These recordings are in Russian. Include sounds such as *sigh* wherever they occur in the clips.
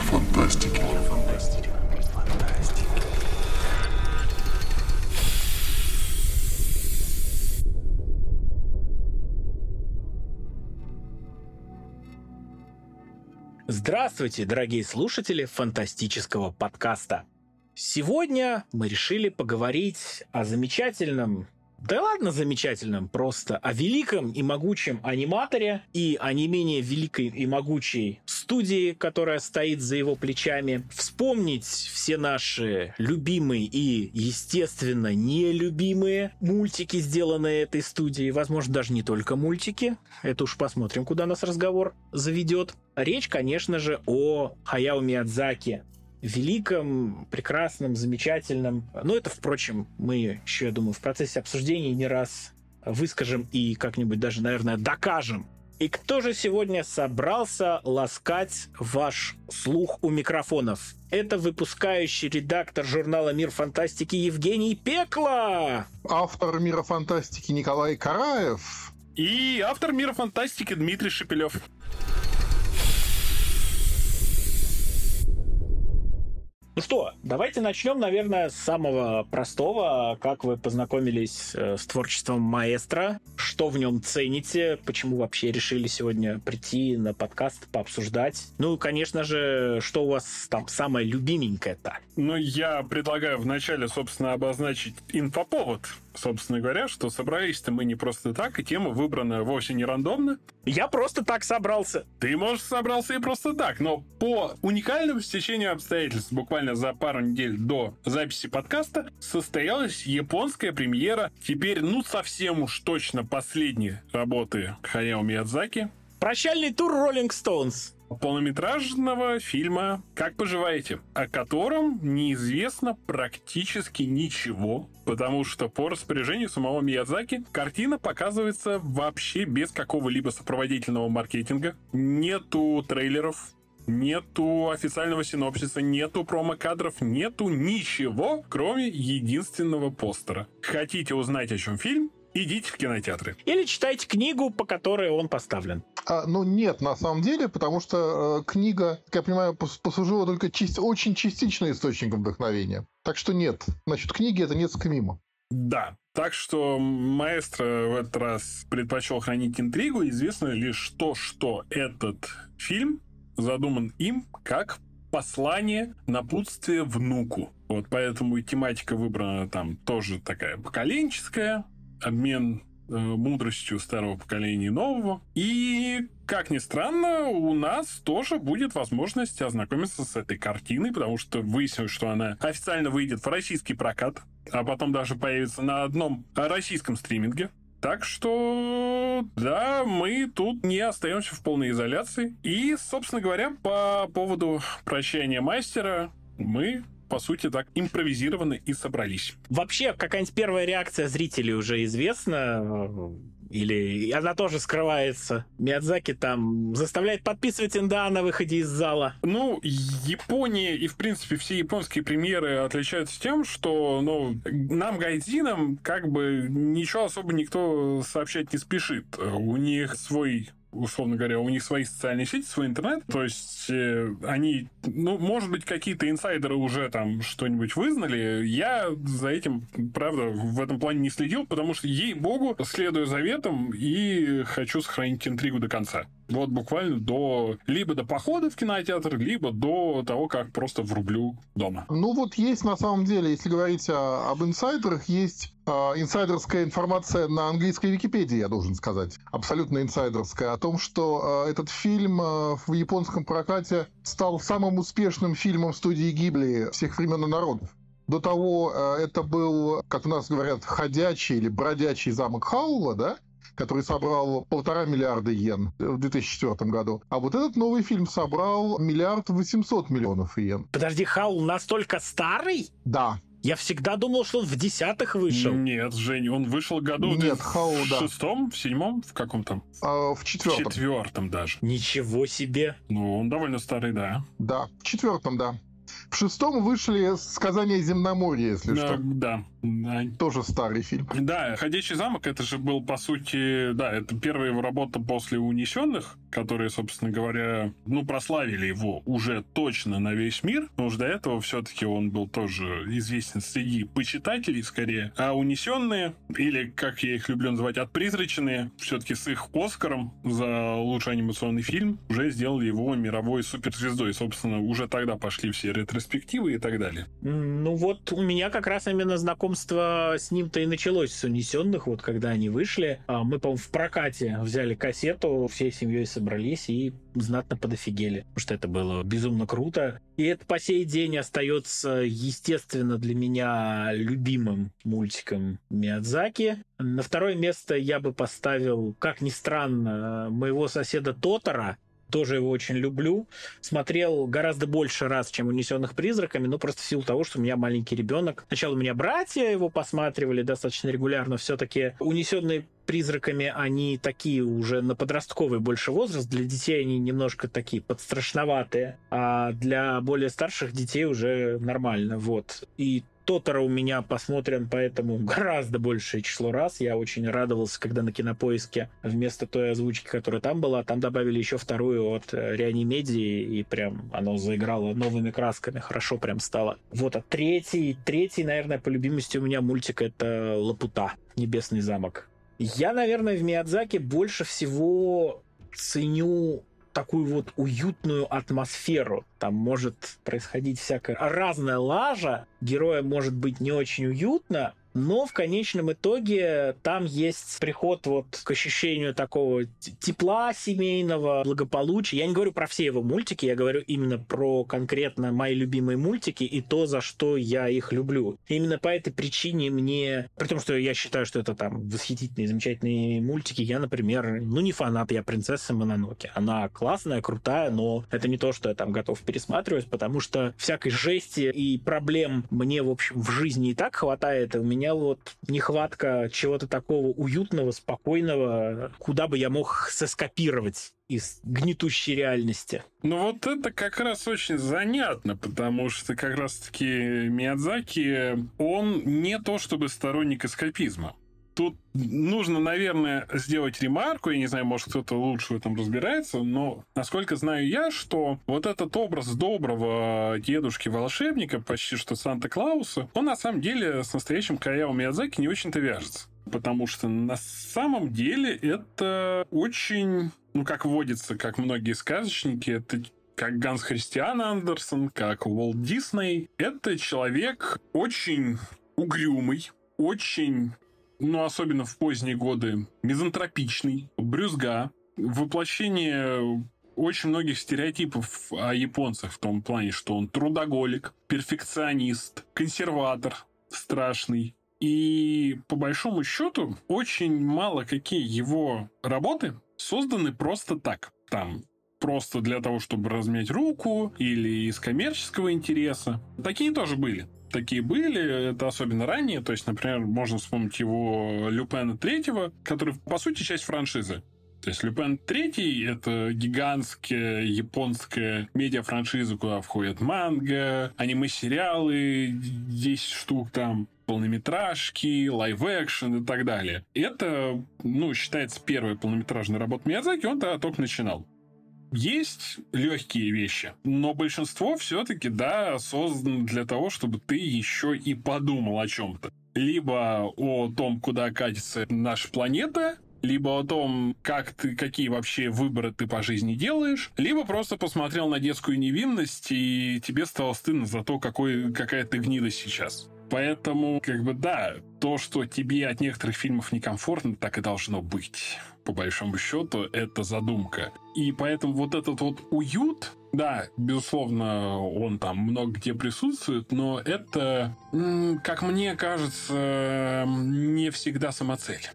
фантастики. Здравствуйте, дорогие слушатели фантастического подкаста. Сегодня мы решили поговорить о замечательном да ладно замечательном, просто о великом и могучем аниматоре и о не менее великой и могучей студии, которая стоит за его плечами. Вспомнить все наши любимые и, естественно, нелюбимые мультики, сделанные этой студией. Возможно, даже не только мультики. Это уж посмотрим, куда нас разговор заведет. Речь, конечно же, о Хаяо Миядзаки, великом, прекрасном, замечательном. Но это, впрочем, мы еще, я думаю, в процессе обсуждений не раз выскажем и как-нибудь даже, наверное, докажем. И кто же сегодня собрался ласкать ваш слух у микрофонов? Это выпускающий редактор журнала «Мир фантастики» Евгений Пекла! Автор «Мира фантастики» Николай Караев. И автор «Мира фантастики» Дмитрий Шепелев. Ну что, давайте начнем, наверное, с самого простого. Как вы познакомились э, с творчеством маэстро? Что в нем цените? Почему вообще решили сегодня прийти на подкаст, пообсуждать? Ну, конечно же, что у вас там самое любименькое-то? Ну, я предлагаю вначале, собственно, обозначить инфоповод собственно говоря, что собрались-то мы не просто так, и тема выбрана вовсе не рандомно. Я просто так собрался. Ты, можешь собрался и просто так, но по уникальному стечению обстоятельств буквально за пару недель до записи подкаста состоялась японская премьера теперь, ну, совсем уж точно последней работы Хаяо Миядзаки. Прощальный тур Роллинг Стоунс полнометражного фильма «Как поживаете?», о котором неизвестно практически ничего, потому что по распоряжению самого Миядзаки картина показывается вообще без какого-либо сопроводительного маркетинга. Нету трейлеров, Нету официального синопсиса, нету промо-кадров, нету ничего, кроме единственного постера. Хотите узнать, о чем фильм? Идите в кинотеатры. Или читайте книгу, по которой он поставлен. А, ну, нет, на самом деле, потому что э, книга, как я понимаю, послужила только чист, очень частично источником вдохновения. Так что нет. Насчет книги это несколько мимо. Да, так что маэстро в этот раз предпочел хранить интригу. Известно лишь то, что этот фильм задуман им как послание, напутствие внуку. Вот поэтому и тематика выбрана там тоже такая поколенческая, обмен э, мудростью старого поколения и нового. И, как ни странно, у нас тоже будет возможность ознакомиться с этой картиной, потому что выяснилось, что она официально выйдет в российский прокат, а потом даже появится на одном российском стриминге. Так что, да, мы тут не остаемся в полной изоляции. И, собственно говоря, по поводу прощания мастера мы по сути, так импровизированы и собрались. Вообще, какая-нибудь первая реакция зрителей уже известна? Или она тоже скрывается? Миядзаки там заставляет подписывать инда на выходе из зала. Ну, Япония и, в принципе, все японские премьеры отличаются тем, что, ну, нам, гайдинам, как бы ничего особо никто сообщать не спешит. У них свой условно говоря, у них свои социальные сети, свой интернет, то есть э, они, ну, может быть, какие-то инсайдеры уже там что-нибудь вызнали, я за этим, правда, в этом плане не следил, потому что, ей-богу, следую заветам и хочу сохранить интригу до конца. Вот буквально до... Либо до похода в кинотеатр, либо до того, как просто врублю дома. Ну вот есть на самом деле, если говорить о, об инсайдерах, есть э, инсайдерская информация на английской Википедии, я должен сказать. Абсолютно инсайдерская. О том, что э, этот фильм э, в японском прокате стал самым успешным фильмом студии Гибли всех времен и народов. До того это был, как у нас говорят, ходячий или бродячий замок Хаула, да? Который собрал полтора миллиарда йен в 2004 году. А вот этот новый фильм собрал миллиард восемьсот миллионов йен. Подожди, Хаул настолько старый? Да, я всегда думал, что он в десятых вышел. Нет, Жень, он вышел году Нет, в Хау, да. шестом, в седьмом, в каком там? А, в В четвертом. четвертом даже. Ничего себе. Ну, он довольно старый, да. Да, в четвертом, да. В шестом вышли «Сказания земноморья», если Да, что. да. Да. Тоже старый фильм. Да, «Ходячий замок» это же был, по сути, да, это первая его работа после «Унесенных», которые, собственно говоря, ну, прославили его уже точно на весь мир, но уж до этого все-таки он был тоже известен среди почитателей, скорее. А «Унесенные», или, как я их люблю называть, «Отпризраченные», все-таки с их «Оскаром» за лучший анимационный фильм уже сделали его мировой суперзвездой. Собственно, уже тогда пошли все ретроспективы и так далее. Ну вот у меня как раз именно знакомство с ним-то и началось с «Унесенных», вот когда они вышли. А Мы, по-моему, в прокате взяли кассету, всей семьей собрались и знатно подофигели, потому что это было безумно круто. И это по сей день остается, естественно, для меня любимым мультиком Миядзаки. На второе место я бы поставил, как ни странно, моего соседа Тотора, тоже его очень люблю. Смотрел гораздо больше раз, чем «Унесенных призраками», но просто в силу того, что у меня маленький ребенок. Сначала у меня братья его посматривали достаточно регулярно. Все-таки «Унесенные призраками» они такие уже на подростковый больше возраст. Для детей они немножко такие подстрашноватые, а для более старших детей уже нормально. Вот. И Тотора у меня посмотрен поэтому гораздо большее число раз. Я очень радовался, когда на кинопоиске вместо той озвучки, которая там была, там добавили еще вторую от э, Реанимедии, и прям оно заиграло новыми красками, хорошо прям стало. Вот, а третий, третий, наверное, по любимости у меня мультик это Лапута, Небесный замок. Я, наверное, в Миядзаке больше всего ценю такую вот уютную атмосферу. Там может происходить всякая разная лажа, героям может быть не очень уютно, но в конечном итоге там есть приход вот к ощущению такого тепла семейного, благополучия. Я не говорю про все его мультики, я говорю именно про конкретно мои любимые мультики и то, за что я их люблю. Именно по этой причине мне, при том, что я считаю, что это там восхитительные, замечательные мультики, я, например, ну не фанат я принцессы Мононоки. Она классная, крутая, но это не то, что я там готов пересматривать, потому что всякой жести и проблем мне, в общем, в жизни и так хватает, у меня меня вот нехватка чего-то такого уютного, спокойного, куда бы я мог соскопировать из гнетущей реальности. Ну вот это как раз очень занятно, потому что как раз-таки Миядзаки, он не то чтобы сторонник эскапизма. Тут нужно, наверное, сделать ремарку, я не знаю, может, кто-то лучше в этом разбирается, но насколько знаю я, что вот этот образ доброго дедушки-волшебника, почти что Санта-Клауса, он на самом деле с настоящим Каяо Миядзаки не очень-то вяжется. Потому что на самом деле это очень, ну, как водится, как многие сказочники, это как Ганс Христиан Андерсон, как Уолт Дисней. Это человек очень угрюмый, очень ну, особенно в поздние годы, мизантропичный, брюзга, воплощение очень многих стереотипов о японцах в том плане, что он трудоголик, перфекционист, консерватор страшный. И по большому счету очень мало какие его работы созданы просто так. Там просто для того, чтобы размять руку или из коммерческого интереса. Такие тоже были такие были, это особенно ранее, то есть, например, можно вспомнить его Люпена третьего, который, по сути, часть франшизы. То есть Люпен третий — это гигантская японская медиа-франшиза, куда входят манга, аниме-сериалы, 10 штук там, полнометражки, лайв-экшен и так далее. Это, ну, считается первой полнометражной работой Миядзаки, он тогда только начинал. Есть легкие вещи, но большинство все-таки, да, создано для того, чтобы ты еще и подумал о чем-то. Либо о том, куда катится наша планета, либо о том, как ты, какие вообще выборы ты по жизни делаешь, либо просто посмотрел на детскую невинность, и тебе стало стыдно за то, какой, какая ты гнида сейчас. Поэтому, как бы, да, то, что тебе от некоторых фильмов некомфортно, так и должно быть. По большому счету, это задумка. И поэтому вот этот вот уют, да, безусловно, он там много где присутствует, но это, как мне кажется, не всегда самоцель.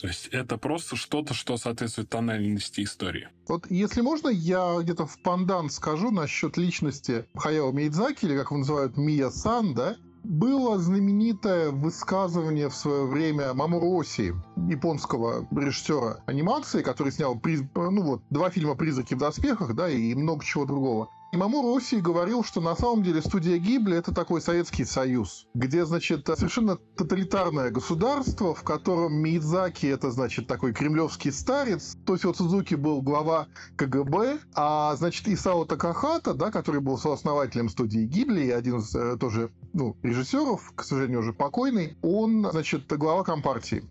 То есть это просто что-то, что соответствует тональности истории. Вот если можно, я где-то в пандан скажу насчет личности Хаяо Мейдзаки, или как его называют, Мия-сан, да? Было знаменитое высказывание в свое время Мамору японского режиссера анимации, который снял ну, вот, два фильма «Призраки в доспехах», да, и много чего другого. Мамура Оси говорил, что на самом деле студия Гибли это такой Советский Союз, где, значит, совершенно тоталитарное государство, в котором Миядзаки это, значит, такой кремлевский старец, Тосио Судзуки был глава КГБ, а, значит, Исао Такахата, да, который был сооснователем студии Гибли и один из э, тоже ну, режиссеров, к сожалению, уже покойный, он, значит, глава компартии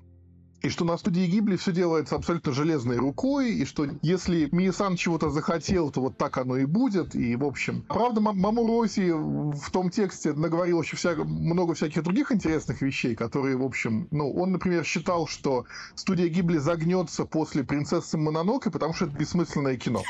и что на студии Гибли все делается абсолютно железной рукой, и что если Миясан чего-то захотел, то вот так оно и будет, и в общем. Правда, Маму Роси в том тексте наговорил еще вся, много всяких других интересных вещей, которые, в общем, ну, он, например, считал, что студия Гибли загнется после «Принцессы Мононоке», потому что это бессмысленное кино.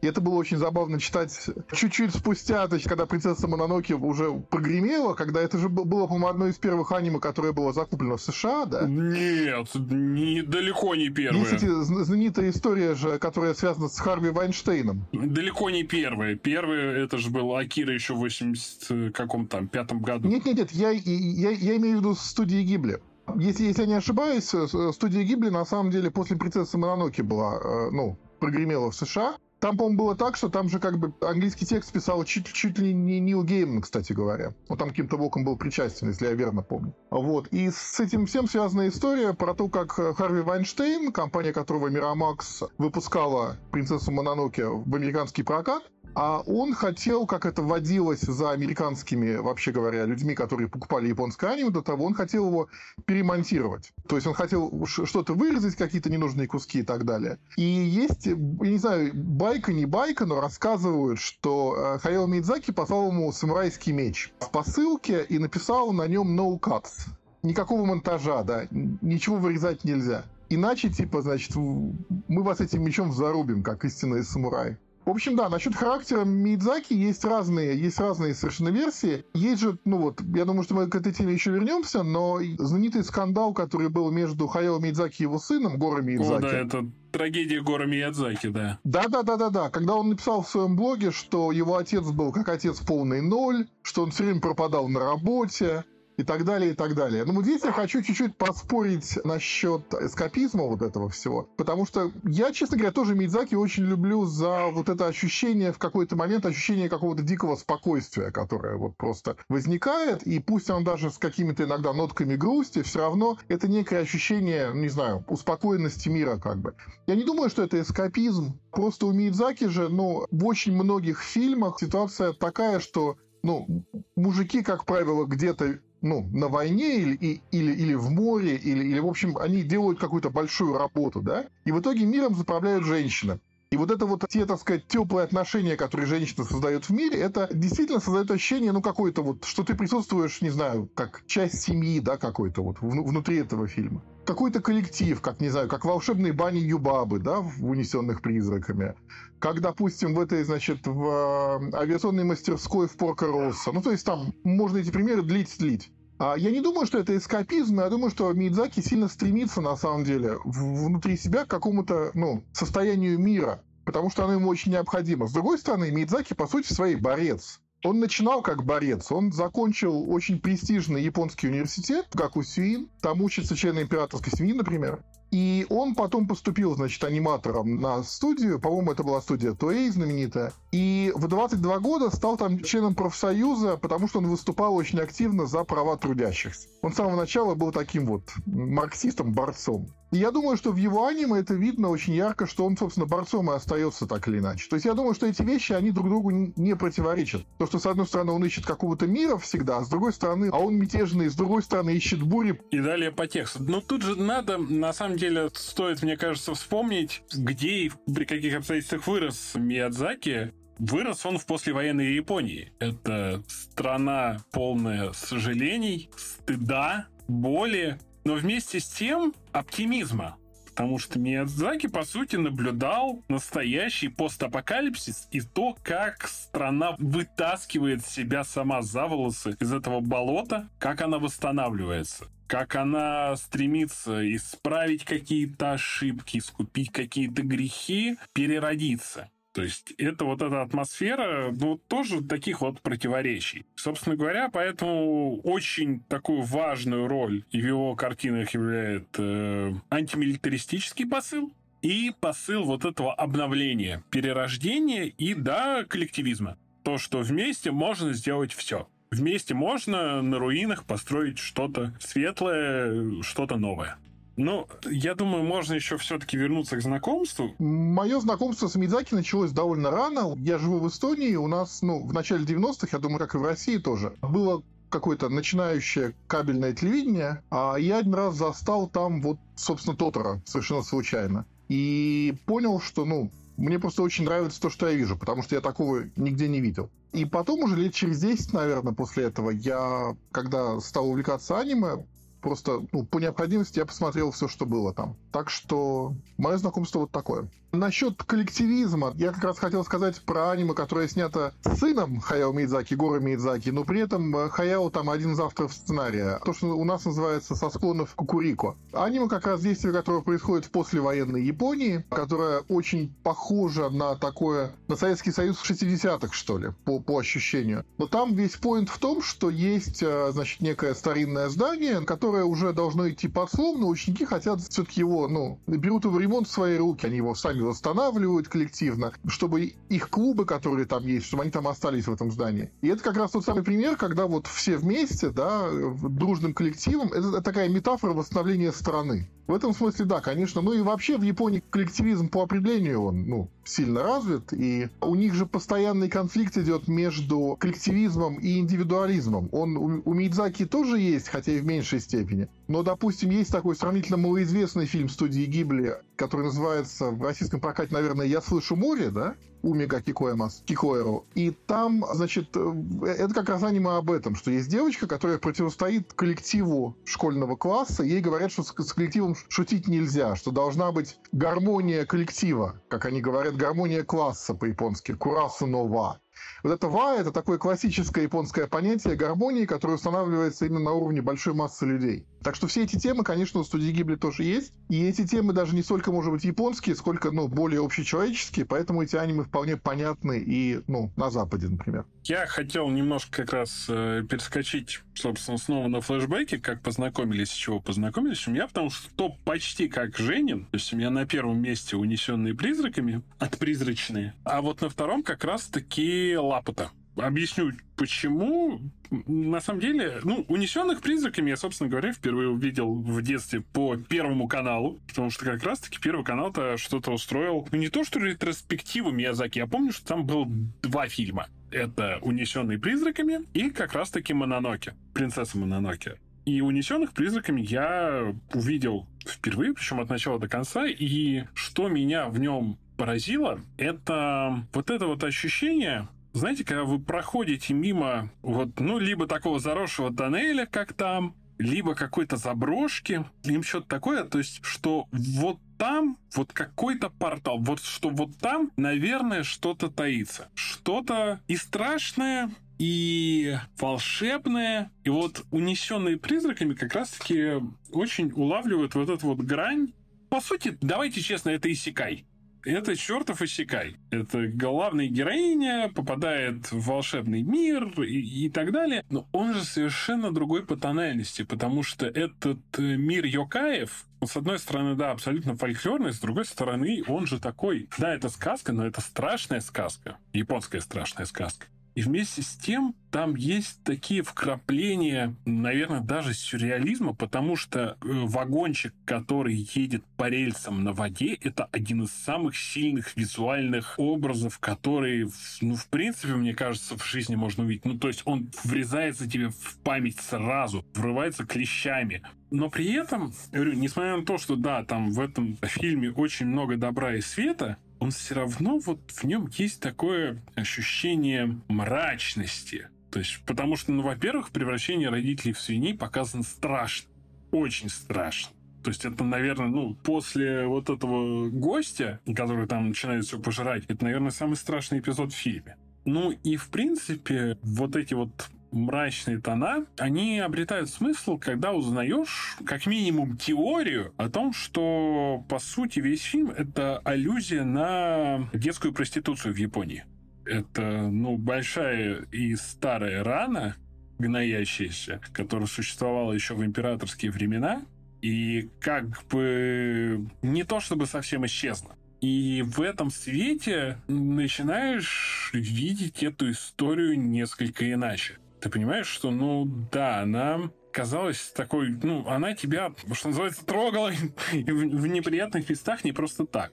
И это было очень забавно читать чуть-чуть спустя, то есть, когда «Принцесса Мононоке» уже прогремела, когда это же было, по-моему, одно из первых аниме, которое было закуплено в США, да? Нет, нет, не, далеко не первая. Есть эти знаменитая история же, которая связана с Харви Вайнштейном. Далеко не первая. Первая, это же был Акира еще в 80 э, каком там, пятом году. Нет-нет-нет, я, я, я имею в виду студии Гибли. Если, если я не ошибаюсь, э, студия Гибли на самом деле после «Принцессы Мононоки» была, э, ну, прогремела в США. Там, по-моему, было так, что там же как бы английский текст писал чуть, чуть ли не Нил Гейман, кстати говоря. Он там каким-то боком был причастен, если я верно помню. Вот. И с этим всем связана история про то, как Харви Вайнштейн, компания которого Miramax выпускала «Принцессу Мононоке» в американский прокат, а он хотел, как это вводилось за американскими, вообще говоря, людьми, которые покупали японское аниме до того, он хотел его перемонтировать. То есть он хотел что-то вырезать, какие-то ненужные куски и так далее. И есть, я не знаю, байка, не байка, но рассказывают, что э, Хаяо Мидзаки послал ему самурайский меч в посылке и написал на нем no cuts. Никакого монтажа, да, ничего вырезать нельзя. Иначе, типа, значит, мы вас этим мечом зарубим, как истинные самураи. В общем, да, насчет характера Мидзаки есть разные, есть разные совершенно версии. Есть же, ну вот, я думаю, что мы к этой теме еще вернемся, но знаменитый скандал, который был между Хаяо Мидзаки и его сыном, Гора Мидзаки. О, да, это трагедия Гора Миядзаки, да. Да-да-да-да-да. Когда он написал в своем блоге, что его отец был как отец полный ноль, что он все время пропадал на работе, и так далее, и так далее. Но вот здесь я хочу чуть-чуть поспорить насчет эскапизма вот этого всего, потому что я, честно говоря, тоже Мидзаки очень люблю за вот это ощущение в какой-то момент, ощущение какого-то дикого спокойствия, которое вот просто возникает, и пусть он даже с какими-то иногда нотками грусти, все равно это некое ощущение, не знаю, успокоенности мира как бы. Я не думаю, что это эскапизм, просто у Мидзаки же, ну, в очень многих фильмах ситуация такая, что ну, мужики, как правило, где-то ну, на войне или, или, или в море, или, или, в общем, они делают какую-то большую работу, да, и в итоге миром заправляют женщины. И вот это вот те, так сказать, теплые отношения, которые женщина создает в мире, это действительно создает ощущение, ну, какое-то вот, что ты присутствуешь, не знаю, как часть семьи, да, какой-то вот внутри этого фильма. Какой-то коллектив, как, не знаю, как волшебные бани Юбабы, да, в «Унесенных призраками». Как, допустим, в этой, значит, в э, авиационной мастерской в Порко Росса. Ну, то есть там можно эти примеры длить-длить. А я не думаю, что это эскапизм, я думаю, что Мидзаки сильно стремится, на самом деле, внутри себя к какому-то, ну, состоянию мира, потому что оно ему очень необходимо. С другой стороны, Мидзаки, по сути, своей борец. Он начинал как борец. Он закончил очень престижный японский университет, как у Сюин. Там учатся члены императорской семьи, например. И он потом поступил, значит, аниматором на студию, по-моему, это была студия Туэй знаменитая, и в 22 года стал там членом профсоюза, потому что он выступал очень активно за права трудящихся. Он с самого начала был таким вот марксистом, борцом. И я думаю, что в его аниме это видно очень ярко, что он, собственно, борцом и остается так или иначе. То есть я думаю, что эти вещи, они друг другу не противоречат. То, что с одной стороны он ищет какого-то мира всегда, а с другой стороны, а он мятежный, с другой стороны ищет бури. И далее по тексту. Но тут же надо, на самом деле, стоит, мне кажется, вспомнить, где и при каких обстоятельствах вырос Миядзаки. Вырос он в послевоенной Японии. Это страна полная сожалений, стыда, боли, но вместе с тем оптимизма. Потому что Миядзаки, по сути, наблюдал настоящий постапокалипсис и то, как страна вытаскивает себя сама за волосы из этого болота, как она восстанавливается как она стремится исправить какие-то ошибки, искупить какие-то грехи, переродиться. То есть это вот эта атмосфера, ну, тоже таких вот противоречий. Собственно говоря, поэтому очень такую важную роль в его картинах являет э, антимилитаристический посыл, и посыл вот этого обновления, перерождения и, да, коллективизма. То, что вместе можно сделать все. Вместе можно на руинах построить что-то светлое, что-то новое. Ну, я думаю, можно еще все-таки вернуться к знакомству. Мое знакомство с Мидзаки началось довольно рано. Я живу в Эстонии, у нас, ну, в начале 90-х, я думаю, как и в России тоже, было какое-то начинающее кабельное телевидение, а я один раз застал там вот, собственно, Тотора, совершенно случайно. И понял, что, ну, мне просто очень нравится то, что я вижу, потому что я такого нигде не видел. И потом уже лет через 10, наверное, после этого, я, когда стал увлекаться аниме, просто ну, по необходимости я посмотрел все, что было там. Так что мое знакомство вот такое. Насчет коллективизма, я как раз хотел сказать про аниме, которое снято сыном Хаяо Мидзаки, Горы Мидзаки, но при этом э, Хаяо там один из авторов сценария. То, что у нас называется «Со склонов Кукурико». Аниме как раз действие, которое происходит в послевоенной Японии, которое очень похоже на такое, на Советский Союз в 60-х, что ли, по, по ощущению. Но там весь поинт в том, что есть, э, значит, некое старинное здание, которое уже должно идти под слом, но ученики хотят все-таки его, ну, берут его ремонт в свои руки, они его сами восстанавливают коллективно, чтобы их клубы, которые там есть, чтобы они там остались в этом здании. И это как раз тот самый пример, когда вот все вместе, да, дружным коллективом, это такая метафора восстановления страны. В этом смысле, да, конечно. Ну и вообще в Японии коллективизм по определению, он, ну, сильно развит, и у них же постоянный конфликт идет между коллективизмом и индивидуализмом. Он у, у Мидзаки тоже есть, хотя и в меньшей степени. Но, допустим, есть такой сравнительно малоизвестный фильм студии Гибли, который называется в российском прокате, наверное, «Я слышу море», да? Умига Кикоэмас, Кикоэру. И там, значит, э, это как раз аниме об этом, что есть девочка, которая противостоит коллективу школьного класса, ей говорят, что с коллективом шутить нельзя, что должна быть гармония коллектива, как они говорят, гармония класса по-японски, курасу нова. Вот это ва – это такое классическое японское понятие гармонии, которое устанавливается именно на уровне большой массы людей. Так что все эти темы, конечно, у студии Гибли тоже есть. И эти темы даже не столько, может быть, японские, сколько, ну, более общечеловеческие, поэтому эти аниме вполне понятны и, ну, на Западе, например. Я хотел немножко как раз э, перескочить, собственно, снова на флешбеки, как познакомились, с чего познакомились. У меня потому что почти как Женин, то есть у меня на первом месте унесенные призраками, от призрачные, а вот на втором как раз-таки Лапота. Объясню, почему. На самом деле, ну, «Унесенных призраками» я, собственно говоря, впервые увидел в детстве по Первому каналу, потому что как раз-таки Первый канал-то что-то устроил. Ну, не то, что ретроспективу Миязаки, я помню, что там было два фильма. Это «Унесенные призраками» и как раз-таки «Мононоке», «Принцесса Мононоке». И «Унесенных призраками» я увидел впервые, причем от начала до конца, и что меня в нем поразило, это вот это вот ощущение, знаете, когда вы проходите мимо вот, ну, либо такого заросшего тоннеля, как там, либо какой-то заброшки, либо что-то такое, то есть, что вот там вот какой-то портал, вот что вот там, наверное, что-то таится. Что-то и страшное, и волшебное. И вот унесенные призраками как раз-таки очень улавливают вот эту вот грань. По сути, давайте честно, это Исикай это чертов Исикай. Это главная героиня попадает в волшебный мир и, и так далее. Но он же совершенно другой по тональности, потому что этот э, мир Йокаев, с одной стороны, да, абсолютно фольклорный, с другой стороны, он же такой, да, это сказка, но это страшная сказка, японская страшная сказка. И вместе с тем там есть такие вкрапления, наверное, даже сюрреализма, потому что э, вагончик, который едет по рельсам на воде, это один из самых сильных визуальных образов, которые, ну, в принципе, мне кажется, в жизни можно увидеть. Ну, то есть он врезается тебе в память сразу, врывается клещами. Но при этом, говорю, несмотря на то, что да, там в этом фильме очень много добра и света, он все равно вот в нем есть такое ощущение мрачности. То есть, потому что, ну, во-первых, превращение родителей в свиней показано страшно. Очень страшно. То есть это, наверное, ну, после вот этого гостя, который там начинает все пожирать, это, наверное, самый страшный эпизод в фильме. Ну и, в принципе, вот эти вот мрачные тона, они обретают смысл, когда узнаешь как минимум теорию о том, что по сути весь фильм это аллюзия на детскую проституцию в Японии. Это, ну, большая и старая рана, гноящаяся, которая существовала еще в императорские времена, И как бы не то чтобы совсем исчезла. И в этом свете начинаешь видеть эту историю несколько иначе. Ты понимаешь, что, ну да, она казалась такой, ну, она тебя, что называется, трогала *laughs* в неприятных местах не просто так.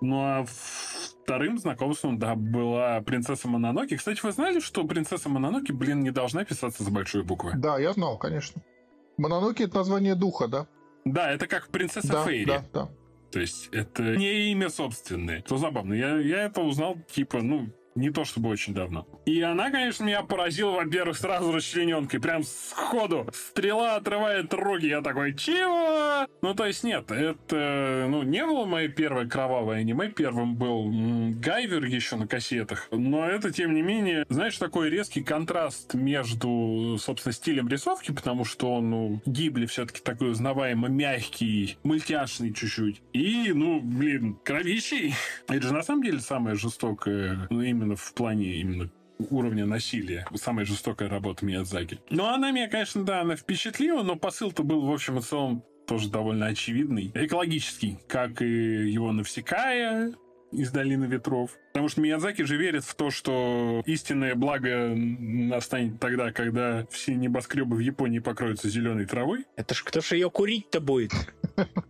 Ну а вторым знакомством, да, была принцесса Мононоки. Кстати, вы знали, что принцесса Мононоки, блин, не должна писаться с большой буквы? Да, я знал, конечно. Мононоки — это название духа, да? Да, это как принцесса да, Фейри. Да, да. То есть это не имя собственное. Что забавно. Я, я это узнал, типа, ну, не то чтобы очень давно. И она, конечно, меня поразила, во-первых, сразу расчлененкой. Прям сходу. Стрела отрывает руки. Я такой, чего? Ну, то есть нет, это, ну, не было моей первой кровавой аниме. Первым был м, Гайвер еще на кассетах. Но это, тем не менее, знаешь, такой резкий контраст между, собственно, стилем рисовки, потому что он, ну, Гибли все-таки такой узнаваемо мягкий, мультяшный чуть-чуть. И, ну, блин, кровищий. Это же на самом деле самое жестокое, ну, именно именно в плане именно уровня насилия. Самая жестокая работа Миядзаки. Но она меня, конечно, да, она впечатлила, но посыл-то был, в общем и целом, тоже довольно очевидный. Экологический, как и его Навсекая из «Долины ветров». Потому что Миядзаки же верит в то, что истинное благо настанет тогда, когда все небоскребы в Японии покроются зеленой травой. Это ж кто же ее курить-то будет?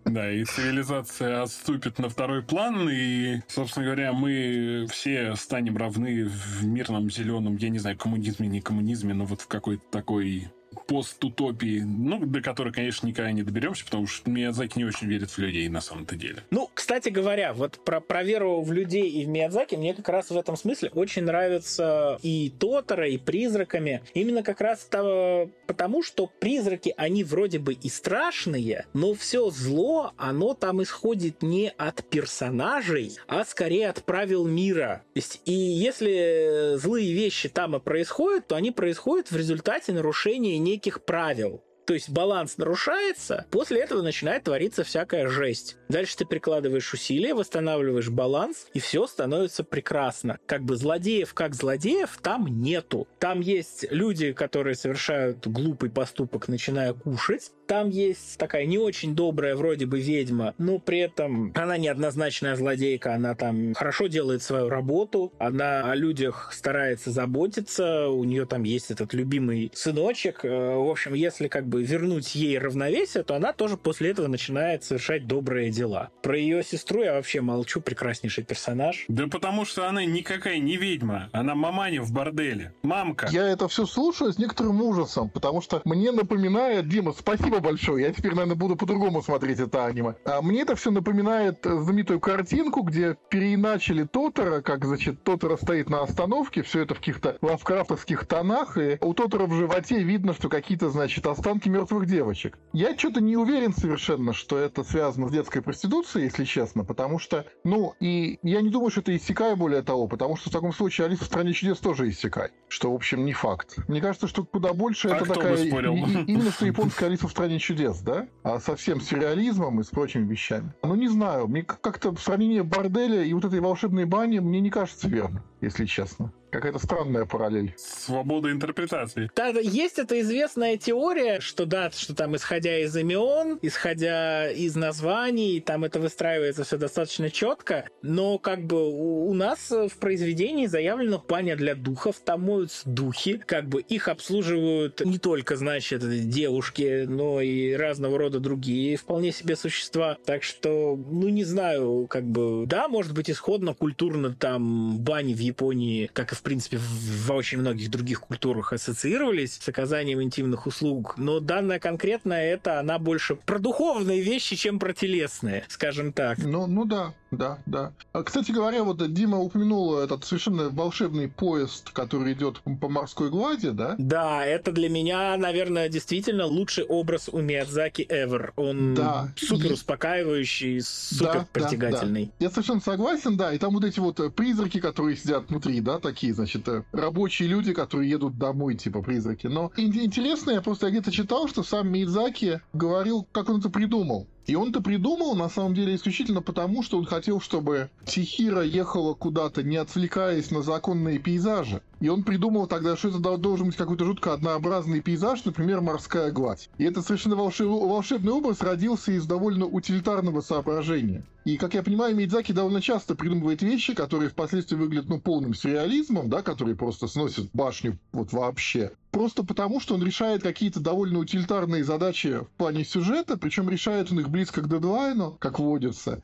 Да, и цивилизация отступит на второй план, и, собственно говоря, мы все станем равны в мирном зеленом, я не знаю, коммунизме, не коммунизме, но вот в какой-то такой постутопии, ну, до которой, конечно, никогда не доберемся, потому что Миядзаки не очень верит в людей на самом-то деле. Ну, кстати говоря, вот про, про веру в людей и в Миядзаки мне как раз в этом смысле очень нравится и Тотора, и призраками. Именно как раз того, потому, что призраки, они вроде бы и страшные, но все зло, оно там исходит не от персонажей, а скорее от правил мира. То есть, и если злые вещи там и происходят, то они происходят в результате нарушения неких правил. То есть баланс нарушается, после этого начинает твориться всякая жесть. Дальше ты прикладываешь усилия, восстанавливаешь баланс, и все становится прекрасно. Как бы злодеев как злодеев там нету. Там есть люди, которые совершают глупый поступок, начиная кушать. Там есть такая не очень добрая вроде бы ведьма, но при этом она неоднозначная злодейка, она там хорошо делает свою работу, она о людях старается заботиться, у нее там есть этот любимый сыночек. Э, в общем, если как бы вернуть ей равновесие, то она тоже после этого начинает совершать добрые дела. Про ее сестру я вообще молчу, прекраснейший персонаж. Да потому что она никакая не ведьма, она маманя в борделе. Мамка. Я это все слушаю с некоторым ужасом, потому что мне напоминает, Дима, спасибо большое, я теперь, наверное, буду по-другому смотреть это аниме. А мне это все напоминает знаменитую картинку, где переиначили Тотора, как, значит, Тотора стоит на остановке, все это в каких-то лавкрафтовских тонах, и у Тотора в животе видно, что какие-то, значит, останки мертвых девочек. Я что-то не уверен совершенно, что это связано с детской проституцией, если честно, потому что, ну, и я не думаю, что это иссякай более того, потому что в таком случае Алиса в стране чудес тоже иссякай, что, в общем, не факт. Мне кажется, что куда больше А это такая... и- и- Именно что японская Алиса в стране чудес, да? А со всем сюрреализмом и с прочими вещами. Ну, не знаю, мне как-то сравнение борделя и вот этой волшебной бани мне не кажется верно, если честно. Какая-то странная параллель. Свобода интерпретации. Да, есть эта известная теория, что да, что там исходя из имен, исходя из названий, там это выстраивается все достаточно четко, но как бы у, у нас в произведении заявлено баня для духов, там моются духи, как бы их обслуживают не только, значит, девушки, но и разного рода другие вполне себе существа. Так что, ну не знаю, как бы, да, может быть, исходно культурно там бани в Японии, как и в принципе в, во очень многих других культурах ассоциировались с оказанием интимных услуг, но данная конкретно это, она больше про духовные вещи, чем про телесные, скажем так. Ну, ну да, да, да. А, Кстати говоря, вот Дима упомянул этот совершенно волшебный поезд, который идет по морской глади, да? Да, это для меня, наверное, действительно лучший образ у Миядзаки ever. Он Да. супер успокаивающий, Да, супер да, притягательный. да. Я совершенно согласен, да. И там вот эти вот э, призраки, которые сидят внутри, да, такие, значит, э, рабочие люди, которые едут домой, типа призраки. Но ин- интересно, я просто где-то читал, что сам Мидзаки говорил, как он это придумал. И он это придумал, на самом деле, исключительно потому, что он хотел, чтобы Тихира ехала куда-то, не отвлекаясь на законные пейзажи. И он придумал тогда, что это должен быть какой-то жутко однообразный пейзаж, например, морская гладь. И это совершенно волшеб... волшебный образ родился из довольно утилитарного соображения. И, как я понимаю, Мидзаки довольно часто придумывает вещи, которые впоследствии выглядят ну, полным сюрреализмом, да, которые просто сносят башню вот вообще. Просто потому, что он решает какие-то довольно утилитарные задачи в плане сюжета, причем решает он их близко к дедлайну, как водится.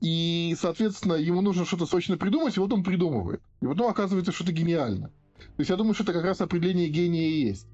И, соответственно, ему нужно что-то срочно придумать, и вот он придумывает. И потом оказывается, что это гениально. То есть я думаю, что это как раз определение гения и есть.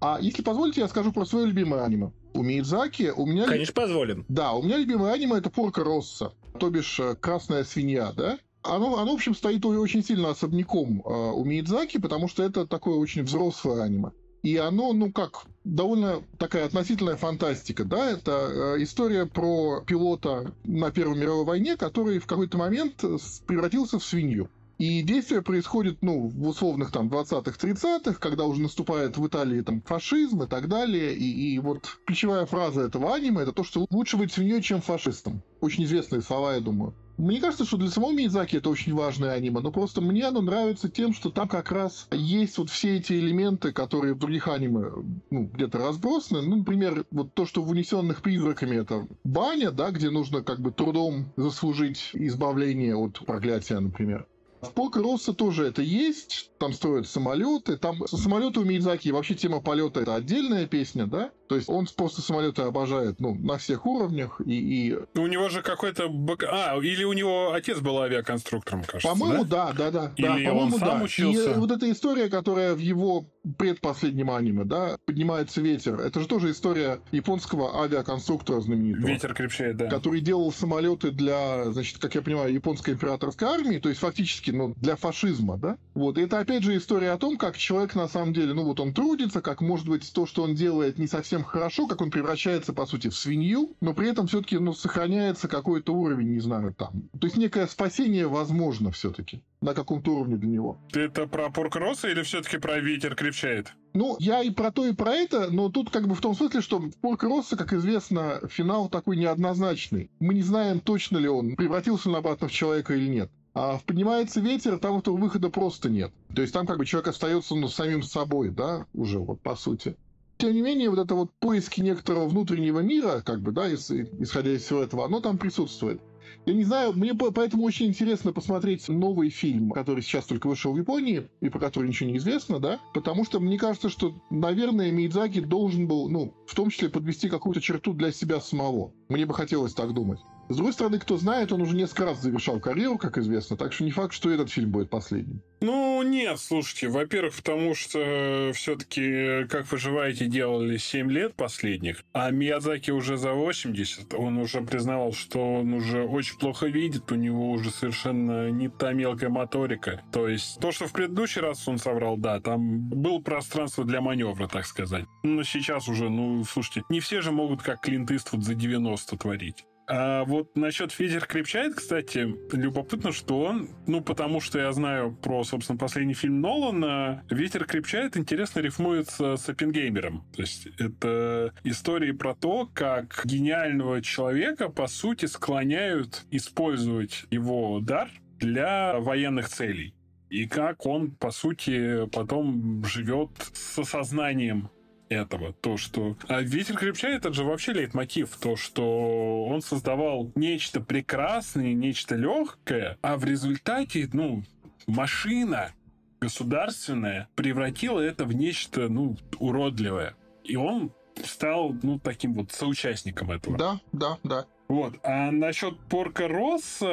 А если позволите, я скажу про свое любимое аниме. У Миядзаки у меня... Конечно, позволим. Да, у меня любимое аниме это Порка Росса, то бишь э, Красная свинья, да? Оно, оно, в общем, стоит очень сильно особняком э, у Миядзаки, потому что это такое очень взрослое аниме. И оно, ну как, довольно такая относительная фантастика, да, это э, история про пилота на Первой мировой войне, который в какой-то момент превратился в свинью. И действие происходит, ну, в условных там 20-х, 30-х, когда уже наступает в Италии там фашизм и так далее. И, и вот ключевая фраза этого аниме это то, что лучше быть свиньей, чем фашистом. Очень известные слова, я думаю. Мне кажется, что для самого Миядзаки это очень важное аниме, но просто мне оно нравится тем, что там как раз есть вот все эти элементы, которые в других аниме ну, где-то разбросаны. Ну, например, вот то, что в «Унесенных призраками» это баня, да, где нужно как бы трудом заслужить избавление от проклятия, например. В Порко Росса тоже это есть, там строят самолеты, там самолеты у Мидзаки, вообще тема полета это отдельная песня, да? То есть он просто самолеты обожает, ну, на всех уровнях, и... и... У него же какой-то... А, или у него отец был авиаконструктором, кажется, По-моему, да, да, да. Или да, он сам да. учился. И вот эта история, которая в его предпоследнем аниме, да, «Поднимается ветер», это же тоже история японского авиаконструктора знаменитого. Ветер крепчает, да. Который делал самолеты для, значит, как я понимаю, японской императорской армии, то есть фактически, ну, для фашизма, да? Вот, и это опять же история о том, как человек на самом деле, ну, вот он трудится, как, может быть, то, что он делает, не совсем совсем хорошо, как он превращается, по сути, в свинью, но при этом все-таки ну, сохраняется какой-то уровень, не знаю, там. То есть некое спасение возможно все-таки на каком-то уровне для него. Ты это про Поркроса или все-таки про ветер крепчает? Ну, я и про то, и про это, но тут как бы в том смысле, что Поркроса, как известно, финал такой неоднозначный. Мы не знаем, точно ли он превратился он обратно в человека или нет. А в «Поднимается ветер» там этого выхода просто нет. То есть там как бы человек остается ну, самим собой, да, уже вот по сути тем не менее, вот это вот поиски некоторого внутреннего мира, как бы, да, исходя из всего этого, оно там присутствует. Я не знаю, мне поэтому очень интересно посмотреть новый фильм, который сейчас только вышел в Японии, и про который ничего не известно, да, потому что мне кажется, что, наверное, Мидзаки должен был, ну, в том числе подвести какую-то черту для себя самого. Мне бы хотелось так думать. С другой стороны, кто знает, он уже несколько раз завершал карьеру, как известно, так что не факт, что этот фильм будет последним. Ну, нет, слушайте, во-первых, потому что все-таки «Как выживаете» делали 7 лет последних, а Миядзаки уже за 80, он уже признавал, что он уже очень плохо видит, у него уже совершенно не та мелкая моторика. То есть то, что в предыдущий раз он соврал, да, там было пространство для маневра, так сказать. Но сейчас уже, ну, слушайте, не все же могут как Клинт Иствуд за 90 творить. А вот насчет ветер крепчает, кстати, любопытно, что он, ну, потому что я знаю про, собственно, последний фильм Нолана, ветер крепчает интересно рифмуется с Оппенгеймером. То есть это истории про то, как гениального человека, по сути, склоняют использовать его дар для военных целей и как он, по сути, потом живет с осознанием этого. То, что... А «Ветер крепчает» — это же вообще лейтмотив. То, что он создавал нечто прекрасное, нечто легкое, а в результате, ну, машина государственная превратила это в нечто, ну, уродливое. И он стал, ну, таким вот соучастником этого. Да, да, да. Вот. А насчет Порка Росса,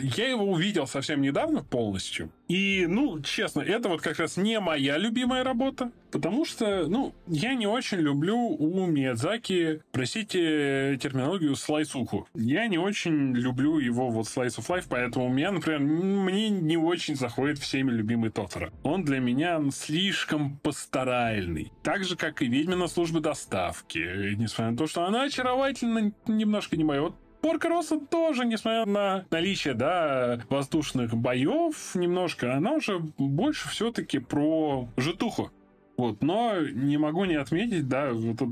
я его увидел совсем недавно полностью. И, ну, честно, это вот как раз не моя любимая работа, потому что, ну, я не очень люблю у Миядзаки, простите терминологию, слайсуху. Я не очень люблю его вот Slice of Life, поэтому у меня, например, мне не очень заходит всеми любимый Тотора. Он для меня слишком пасторальный. Так же, как и Ведьмина служба доставки. Несмотря на то, что она очаровательна, немножко не моя. Вот Порка Росса тоже, несмотря на наличие, да, воздушных боев немножко, она уже больше все-таки про житуху. Вот, но не могу не отметить, да, тут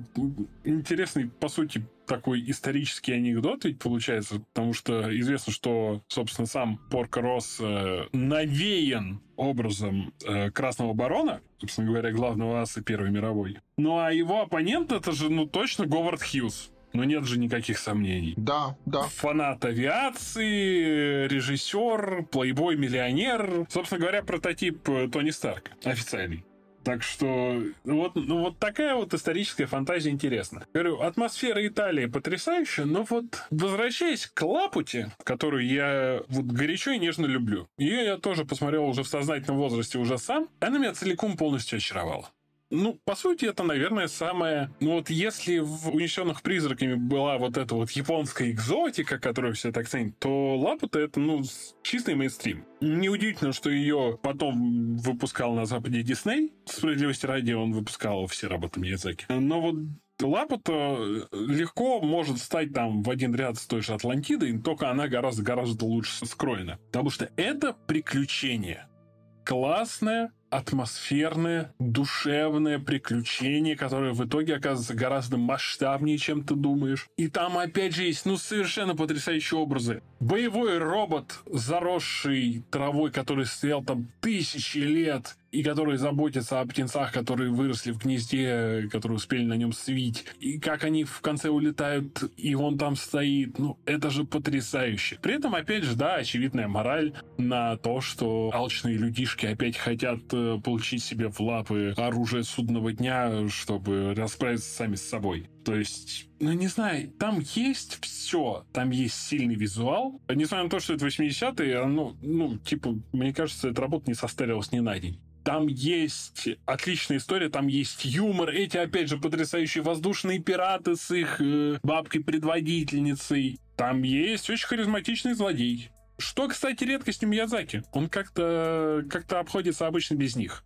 интересный, по сути, такой исторический анекдот ведь получается, потому что известно, что, собственно, сам Порко Росс э, навеян образом э, Красного Барона, собственно говоря, главного аса Первой мировой. Ну а его оппонент это же, ну точно, Говард Хьюз. Но нет же никаких сомнений. Да, да. Фанат авиации, режиссер, плейбой-миллионер. Собственно говоря, прототип э, Тони Старка. Официальный. Так что вот, ну, вот такая вот историческая фантазия интересна. Говорю, атмосфера Италии потрясающая, но вот возвращаясь к Лапуте, которую я вот горячо и нежно люблю, ее я тоже посмотрел уже в сознательном возрасте уже сам, она меня целиком полностью очаровала. Ну, по сути, это, наверное, самое... Ну, вот если в «Унесенных призраками» была вот эта вот японская экзотика, которую все так ценят, то «Лапута» — это, ну, чистый мейнстрим. Неудивительно, что ее потом выпускал на Западе Дисней. Справедливости ради, он выпускал все работы Миядзаки. Но вот Лапута легко может стать там в один ряд с той же Атлантидой, только она гораздо-гораздо лучше скроена. Потому что это приключение. Классное, атмосферное, душевное приключение, которое в итоге оказывается гораздо масштабнее, чем ты думаешь. И там опять же есть, ну, совершенно потрясающие образы. Боевой робот, заросший травой, который стоял там тысячи лет, и которые заботятся о птенцах, которые выросли в гнезде, которые успели на нем свить, и как они в конце улетают, и он там стоит. Ну, это же потрясающе. При этом, опять же, да, очевидная мораль на то, что алчные людишки опять хотят э, получить себе в лапы оружие судного дня, чтобы расправиться сами с собой. То есть, ну не знаю, там есть все. Там есть сильный визуал. Несмотря на то, что это 80-е, оно, ну, типа, мне кажется, эта работа не состарилась ни на день. Там есть отличная история, там есть юмор. Эти, опять же, потрясающие воздушные пираты с их э, бабкой-предводительницей. Там есть очень харизматичный злодей. Что, кстати, редкость у Миядзаки. Он как-то как обходится обычно без них.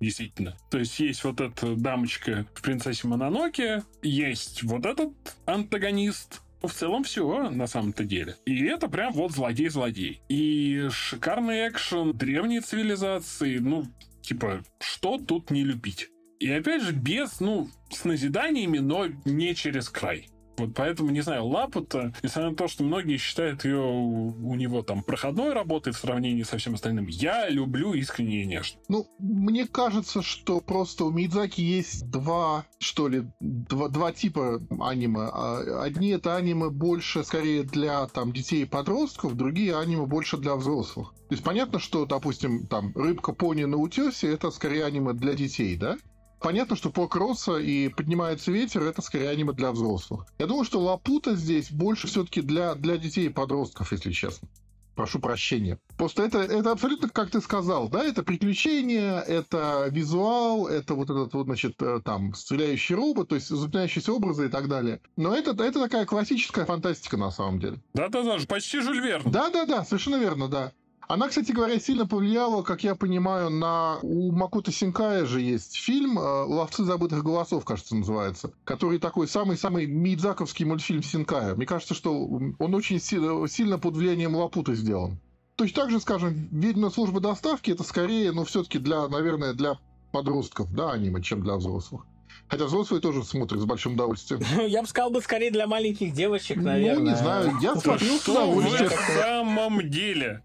Действительно. То есть есть вот эта дамочка в «Принцессе Мононоке», есть вот этот антагонист, в целом все на самом-то деле. И это прям вот злодей-злодей. И шикарный экшен древней цивилизации. Ну, типа, что тут не любить? И опять же, без, ну, с назиданиями, но не через край. Вот поэтому, не знаю, Лапута, несмотря на то, что многие считают ее у него там проходной работой в сравнении со всем остальным, я люблю искренне и нежно. Ну, мне кажется, что просто у Мидзаки есть два, что ли, два, два типа аниме. А, одни это аниме больше, скорее, для там детей и подростков, другие аниме больше для взрослых. То есть понятно, что, допустим, там рыбка пони на утесе это скорее аниме для детей, да? Понятно, что по кросса и поднимается ветер это скорее аниме для взрослых. Я думаю, что Лапута здесь больше все-таки для, для детей и подростков, если честно. Прошу прощения. Просто это, это абсолютно, как ты сказал, да, это приключения, это визуал, это вот этот вот, значит, э, там, стреляющий робот, то есть запоминающиеся образы и так далее. Но это, это такая классическая фантастика на самом деле. Да-да-да, почти Жюль Верн. Да-да-да, совершенно верно, да. Она, кстати говоря, сильно повлияла, как я понимаю, на... У Макута Синкая же есть фильм э, «Ловцы забытых голосов», кажется, называется, который такой самый-самый мидзаковский мультфильм Синкая. Мне кажется, что он очень сильно под влиянием Лапута сделан. Точно так же, скажем, «Ведьмина служба доставки» — это скорее, ну, все-таки для, наверное, для подростков, да, аниме, чем для взрослых. Хотя взрослые тоже смотрят с большим удовольствием. *laughs* Я бы сказал бы скорее для маленьких девочек, наверное. Ну, не знаю, я смотрел с удовольствием. в самом деле?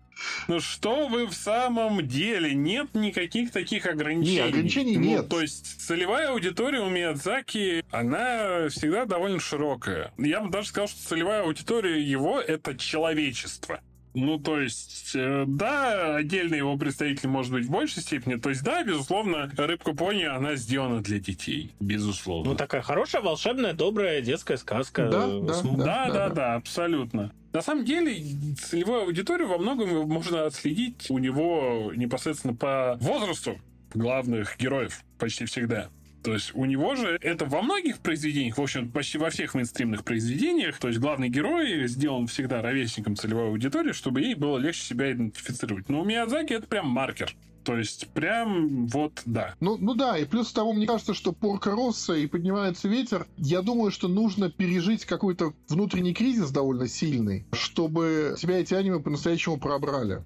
Ну что вы в самом деле? Нет никаких таких ограничений. Нет, ограничений ну, нет. То есть целевая аудитория у Миядзаки, она всегда довольно широкая. Я бы даже сказал, что целевая аудитория его — это человечество. Ну, то есть, э, да, отдельно его представитель может быть в большей степени. То есть, да, безусловно, рыбка пони, она сделана для детей. Безусловно. Ну, такая хорошая, волшебная, добрая детская сказка. Да, да, да, да, да, да, абсолютно. На самом деле, целевую аудиторию во многом можно отследить у него непосредственно по возрасту главных героев почти всегда. То есть у него же это во многих произведениях, в общем, почти во всех мейнстримных произведениях, то есть главный герой сделан всегда ровесником целевой аудитории, чтобы ей было легче себя идентифицировать. Но у Миядзаки это прям маркер. То есть прям вот да. Ну, ну да, и плюс того, мне кажется, что порка Росса и поднимается ветер. Я думаю, что нужно пережить какой-то внутренний кризис довольно сильный, чтобы тебя эти аниме по-настоящему пробрали.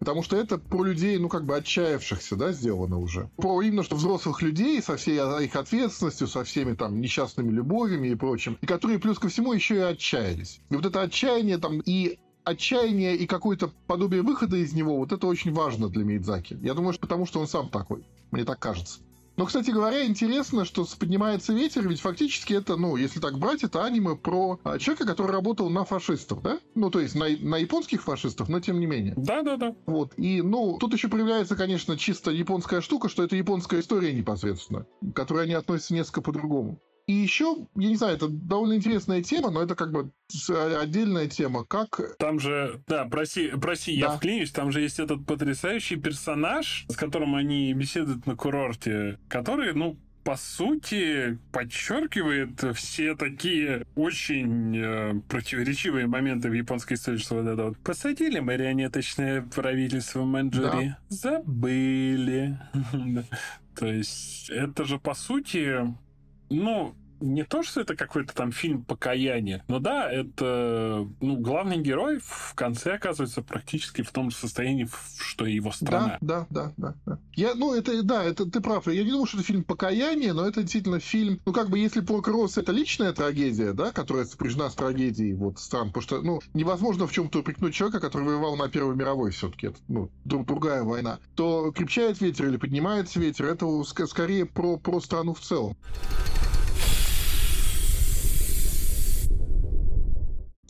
Потому что это про людей, ну, как бы отчаявшихся, да, сделано уже. Про именно что взрослых людей со всей их ответственностью, со всеми там несчастными любовями и прочим, и которые плюс ко всему еще и отчаялись. И вот это отчаяние там и отчаяние и какое-то подобие выхода из него, вот это очень важно для Мидзаки. Я думаю, что потому что он сам такой. Мне так кажется. Но, кстати говоря, интересно, что «Поднимается ветер», ведь фактически это, ну, если так брать, это аниме про а, человека, который работал на фашистов, да? Ну, то есть на, на японских фашистов, но тем не менее. Да-да-да. Вот, и, ну, тут еще проявляется, конечно, чисто японская штука, что это японская история непосредственно, к которой они относятся несколько по-другому. И еще, я не знаю, это довольно интересная тема, но это как бы отдельная тема. Как... Там же, да, проси, проси да. я вклинюсь, там же есть этот потрясающий персонаж, с которым они беседуют на курорте, который, ну, по сути, подчеркивает все такие очень э, противоречивые моменты в японской истории, что вот это вот посадили марионеточное правительство Маньчжурии, да. забыли. *laughs* То есть это же, по сути, ну, не то, что это какой-то там фильм покаяния, но да, это ну, главный герой в конце оказывается практически в том же состоянии, что и его страна. Да, да, да, да. Я, ну, это, да, это ты прав. Я не думаю, что это фильм покаяния, но это действительно фильм, ну, как бы, если Прокросс это личная трагедия, да, которая сопряжена с трагедией вот стран, потому что, ну, невозможно в чем-то упрекнуть человека, который воевал на Первой мировой все-таки, это, ну, друг, другая война, то крепчает ветер или поднимается ветер, это скорее про, про страну в целом.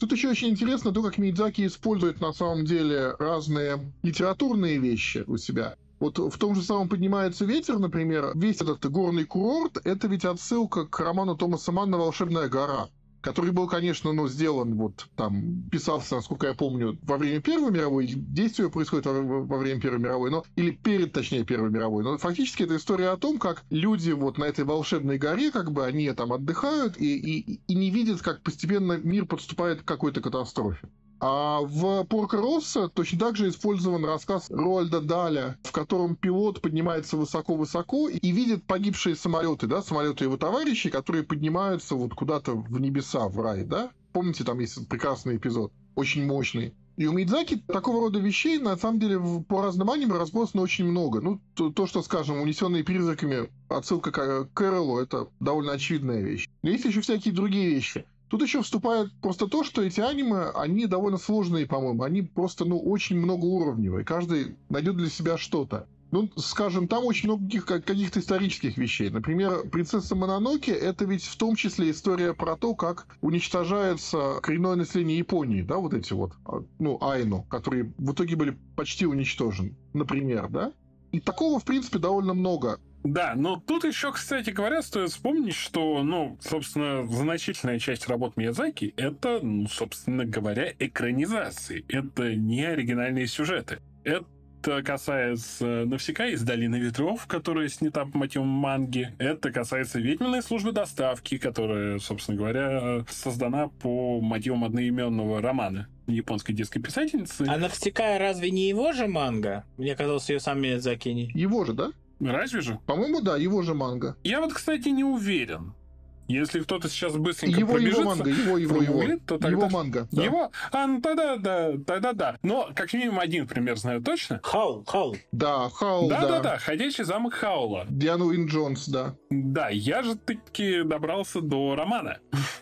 Тут еще очень интересно то, как Мидзаки использует на самом деле разные литературные вещи у себя. Вот в том же самом «Поднимается ветер», например, весь этот горный курорт — это ведь отсылка к роману Томаса Манна «Волшебная гора» который был, конечно, ну, сделан, вот там, писался, насколько я помню, во время Первой мировой, действие происходит во, во время Первой мировой, но, или перед, точнее, Первой мировой, но фактически это история о том, как люди вот на этой волшебной горе, как бы, они там отдыхают и, и, и не видят, как постепенно мир подступает к какой-то катастрофе. А в Порко Росса точно так же использован рассказ Роальда Даля, в котором пилот поднимается высоко-высоко и видит погибшие самолеты, да, самолеты его товарищей, которые поднимаются вот куда-то в небеса, в рай, да? Помните, там есть прекрасный эпизод, очень мощный. И у Мидзаки такого рода вещей, на самом деле, по разным аниме разбросано очень много. Ну, то, то что, скажем, «Унесенные призраками», отсылка к Кэролу, это довольно очевидная вещь. Но есть еще всякие другие вещи. Тут еще вступает просто то, что эти аниме, они довольно сложные, по-моему. Они просто, ну, очень многоуровневые. Каждый найдет для себя что-то. Ну, скажем, там очень много каких- каких-то исторических вещей. Например, «Принцесса Мононоке» — это ведь в том числе история про то, как уничтожается коренное население Японии, да, вот эти вот, а, ну, айну, которые в итоге были почти уничтожены, например, да? И такого, в принципе, довольно много. Да, но тут еще, кстати говоря, стоит вспомнить, что, ну, собственно, значительная часть работ Миядзаки — это, ну, собственно говоря, экранизации. Это не оригинальные сюжеты. Это касается Навсека из «Долины ветров», которая снята по мотивам манги. Это касается «Ведьминой службы доставки», которая, собственно говоря, создана по мотивам одноименного романа японской детской писательницы. А Навсекая разве не его же манга? Мне казалось, ее сам Миядзаки не... Его же, да? Разве же? По-моему, да, его же манга. Я вот, кстати, не уверен. Если кто-то сейчас быстренько его, пробежится, его манга, его, его, его. то тогда... Его манга, да. Его? А, ну тогда да, тогда да. Но как минимум один пример знаю точно. Хаул, Хаул. Да, Хаул, да. да. Да, да, Ходячий замок Хаула. Диану Уин Джонс, да. Да, я же таки добрался до романа.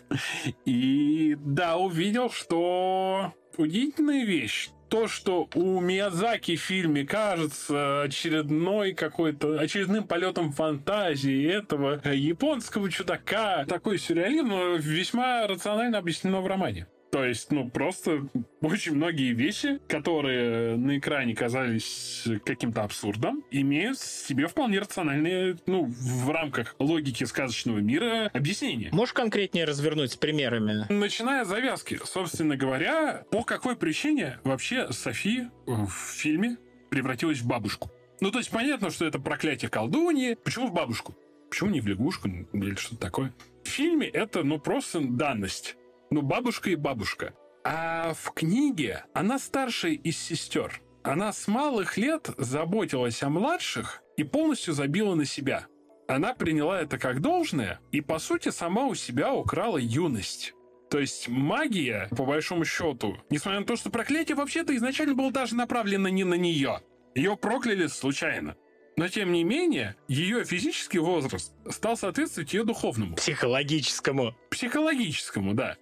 *laughs* И да, увидел, что удивительная вещь то, что у Миядзаки в фильме кажется очередной какой-то очередным полетом фантазии этого японского чудака, такой сюрреализм, но весьма рационально объяснено в романе. То есть, ну, просто очень многие вещи, которые на экране казались каким-то абсурдом, имеют в себе вполне рациональные, ну, в рамках логики сказочного мира объяснения. Можешь конкретнее развернуть с примерами? Начиная с завязки. Собственно говоря, по какой причине вообще Софи в фильме превратилась в бабушку? Ну, то есть понятно, что это проклятие колдуньи. Почему в бабушку? Почему не в лягушку или что-то такое? В фильме это, ну, просто данность ну, бабушка и бабушка. А в книге она старшая из сестер. Она с малых лет заботилась о младших и полностью забила на себя. Она приняла это как должное и, по сути, сама у себя украла юность. То есть магия, по большому счету, несмотря на то, что проклятие вообще-то изначально было даже направлено не на нее. Ее прокляли случайно. Но, тем не менее, ее физический возраст стал соответствовать ее духовному. Психологическому. Психологическому, да.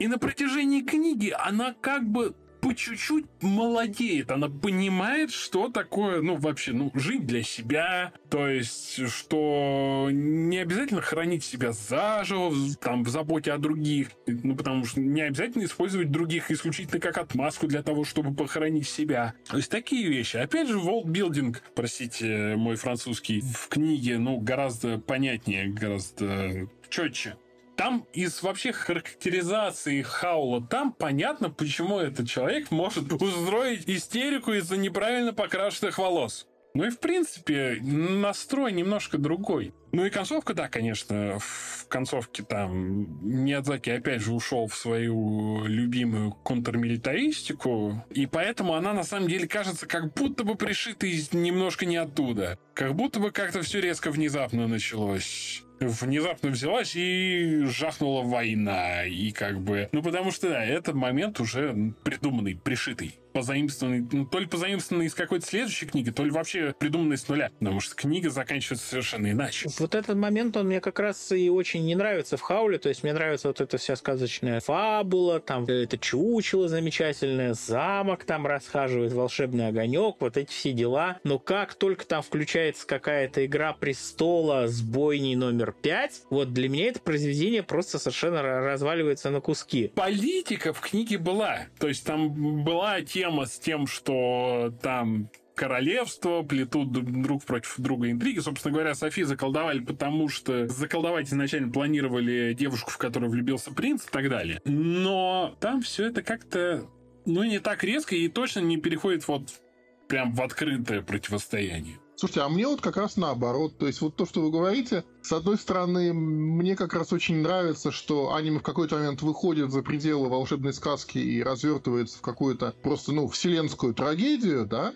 И на протяжении книги она как бы по чуть-чуть молодеет. Она понимает, что такое, ну, вообще, ну, жить для себя. То есть, что не обязательно хранить себя заживо, там, в заботе о других. Ну, потому что не обязательно использовать других исключительно как отмазку для того, чтобы похоронить себя. То есть, такие вещи. Опять же, волтбилдинг, простите, мой французский, в книге, ну, гораздо понятнее, гораздо четче там из вообще характеризации Хаула, там понятно, почему этот человек может устроить истерику из-за неправильно покрашенных волос. Ну и, в принципе, настрой немножко другой. Ну и концовка, да, конечно, в концовке там Миядзаки опять же ушел в свою любимую контрмилитаристику, и поэтому она на самом деле кажется как будто бы пришита из немножко не оттуда. Как будто бы как-то все резко внезапно началось внезапно взялась и жахнула война. И как бы... Ну, потому что, да, этот момент уже придуманный, пришитый позаимствованный, ну, то ли позаимствованный из какой-то следующей книги, то ли вообще придуманный с нуля. Потому что книга заканчивается совершенно иначе. Вот этот момент, он мне как раз и очень не нравится в Хауле. То есть мне нравится вот эта вся сказочная фабула, там это чучело замечательное, замок там расхаживает, волшебный огонек, вот эти все дела. Но как только там включается какая-то игра престола с бойней номер 5, вот для меня это произведение просто совершенно разваливается на куски. Политика в книге была. То есть там была те тема с тем, что там королевство, плетут друг против друга интриги. Собственно говоря, Софи заколдовали, потому что заколдовать изначально планировали девушку, в которую влюбился принц и так далее. Но там все это как-то, ну, не так резко и точно не переходит вот прям в открытое противостояние. Слушайте, а мне вот как раз наоборот. То есть вот то, что вы говорите, с одной стороны, мне как раз очень нравится, что аниме в какой-то момент выходит за пределы волшебной сказки и развертывается в какую-то просто, ну, вселенскую трагедию, да,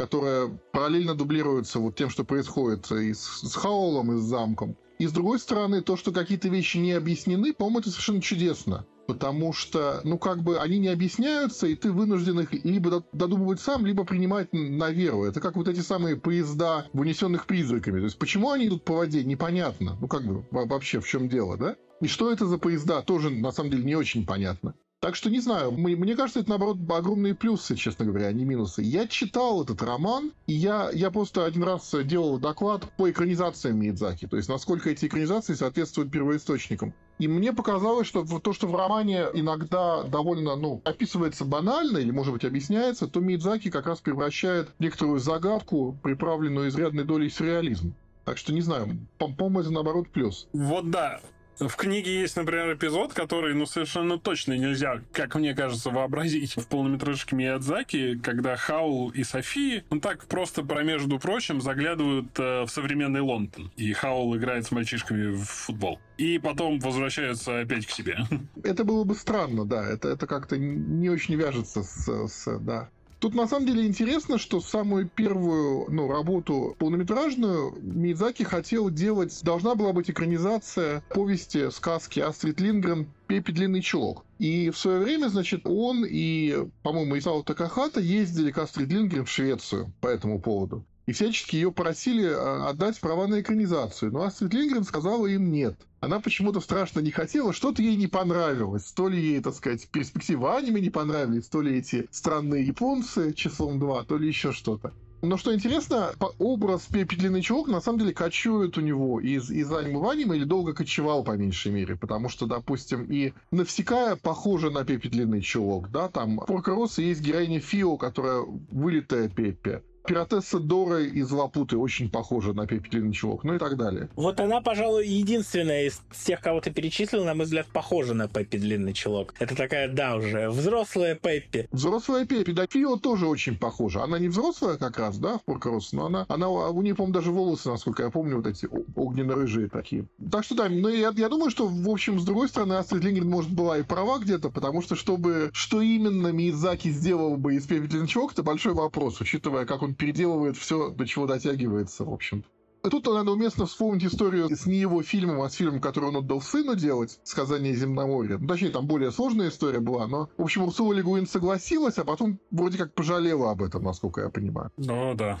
которая параллельно дублируется вот тем, что происходит и с, с Хаолом, и с замком. И с другой стороны, то, что какие-то вещи не объяснены, по-моему, это совершенно чудесно потому что, ну, как бы они не объясняются, и ты вынужден их либо додумывать сам, либо принимать на веру. Это как вот эти самые поезда, унесенных призраками. То есть, почему они идут по воде, непонятно. Ну, как бы, вообще, в чем дело, да? И что это за поезда, тоже, на самом деле, не очень понятно. Так что не знаю, мне кажется, это наоборот огромные плюсы, честно говоря, а не минусы. Я читал этот роман, и я, я просто один раз делал доклад по экранизациям Миядзаки, то есть насколько эти экранизации соответствуют первоисточникам. И мне показалось, что то, что в романе иногда довольно, ну, описывается банально или, может быть, объясняется, то Мидзаки как раз превращает некоторую загадку, приправленную изрядной долей сюрреализма. Так что не знаю, по-моему, это наоборот плюс. Вот да, в книге есть, например, эпизод, который, ну, совершенно точно нельзя, как мне кажется, вообразить в полнометражке Миядзаки, когда Хаул и Софи, ну, так просто про прочим, заглядывают э, в современный Лондон. И Хаул играет с мальчишками в футбол. И потом возвращаются опять к себе. Это было бы странно, да. Это, это как-то не очень вяжется с, с да, Тут на самом деле интересно, что самую первую ну, работу полнометражную Мидзаки хотел делать, должна была быть экранизация повести сказки Астрид Лингрен «Пепи длинный чулок». И в свое время, значит, он и, по-моему, Исао Такахата ездили к Астрид Лингрен в Швецию по этому поводу. И всячески ее просили а, отдать права на экранизацию. Но Астрид Лингрен сказала им нет она почему-то страшно не хотела, что-то ей не понравилось. То ли ей, так сказать, перспективы аниме не понравились, то ли эти странные японцы числом два, то ли еще что-то. Но что интересно, образ Пепи Длинный Чулок на самом деле кочует у него из, из аниме в аниме или долго кочевал, по меньшей мере. Потому что, допустим, и Навсекая похожа на Пепи Длинный Чулок, да, там в Поркоросе есть героиня Фио, которая вылитая Пеппи. Пиратесса Дора из Лапуты очень похожа на Пеппи Длинный Чулок, ну и так далее. Вот она, пожалуй, единственная из тех, кого ты перечислил, на мой взгляд, похожа на Пеппи Длинный Чулок. Это такая, да, уже взрослая Пеппи. Взрослая Пеппи, да, Фио тоже очень похожа. Она не взрослая как раз, да, в Поркорос, но она, она у нее, по-моему, даже волосы, насколько я помню, вот эти огненно-рыжие такие. Так что да, но я, я думаю, что, в общем, с другой стороны, Астрид Лингрен, может, была и права где-то, потому что, чтобы, что именно Миядзаки сделал бы из Пеппи Длинный Чулок, это большой вопрос, учитывая, как он переделывает все, до чего дотягивается, в общем. Тут надо уместно вспомнить историю с не его фильмом, а с фильмом, который он отдал сыну делать, «Сказание земноморья». Ну, точнее, там более сложная история была, но, в общем, Урсула Легуин согласилась, а потом вроде как пожалела об этом, насколько я понимаю. Ну, да.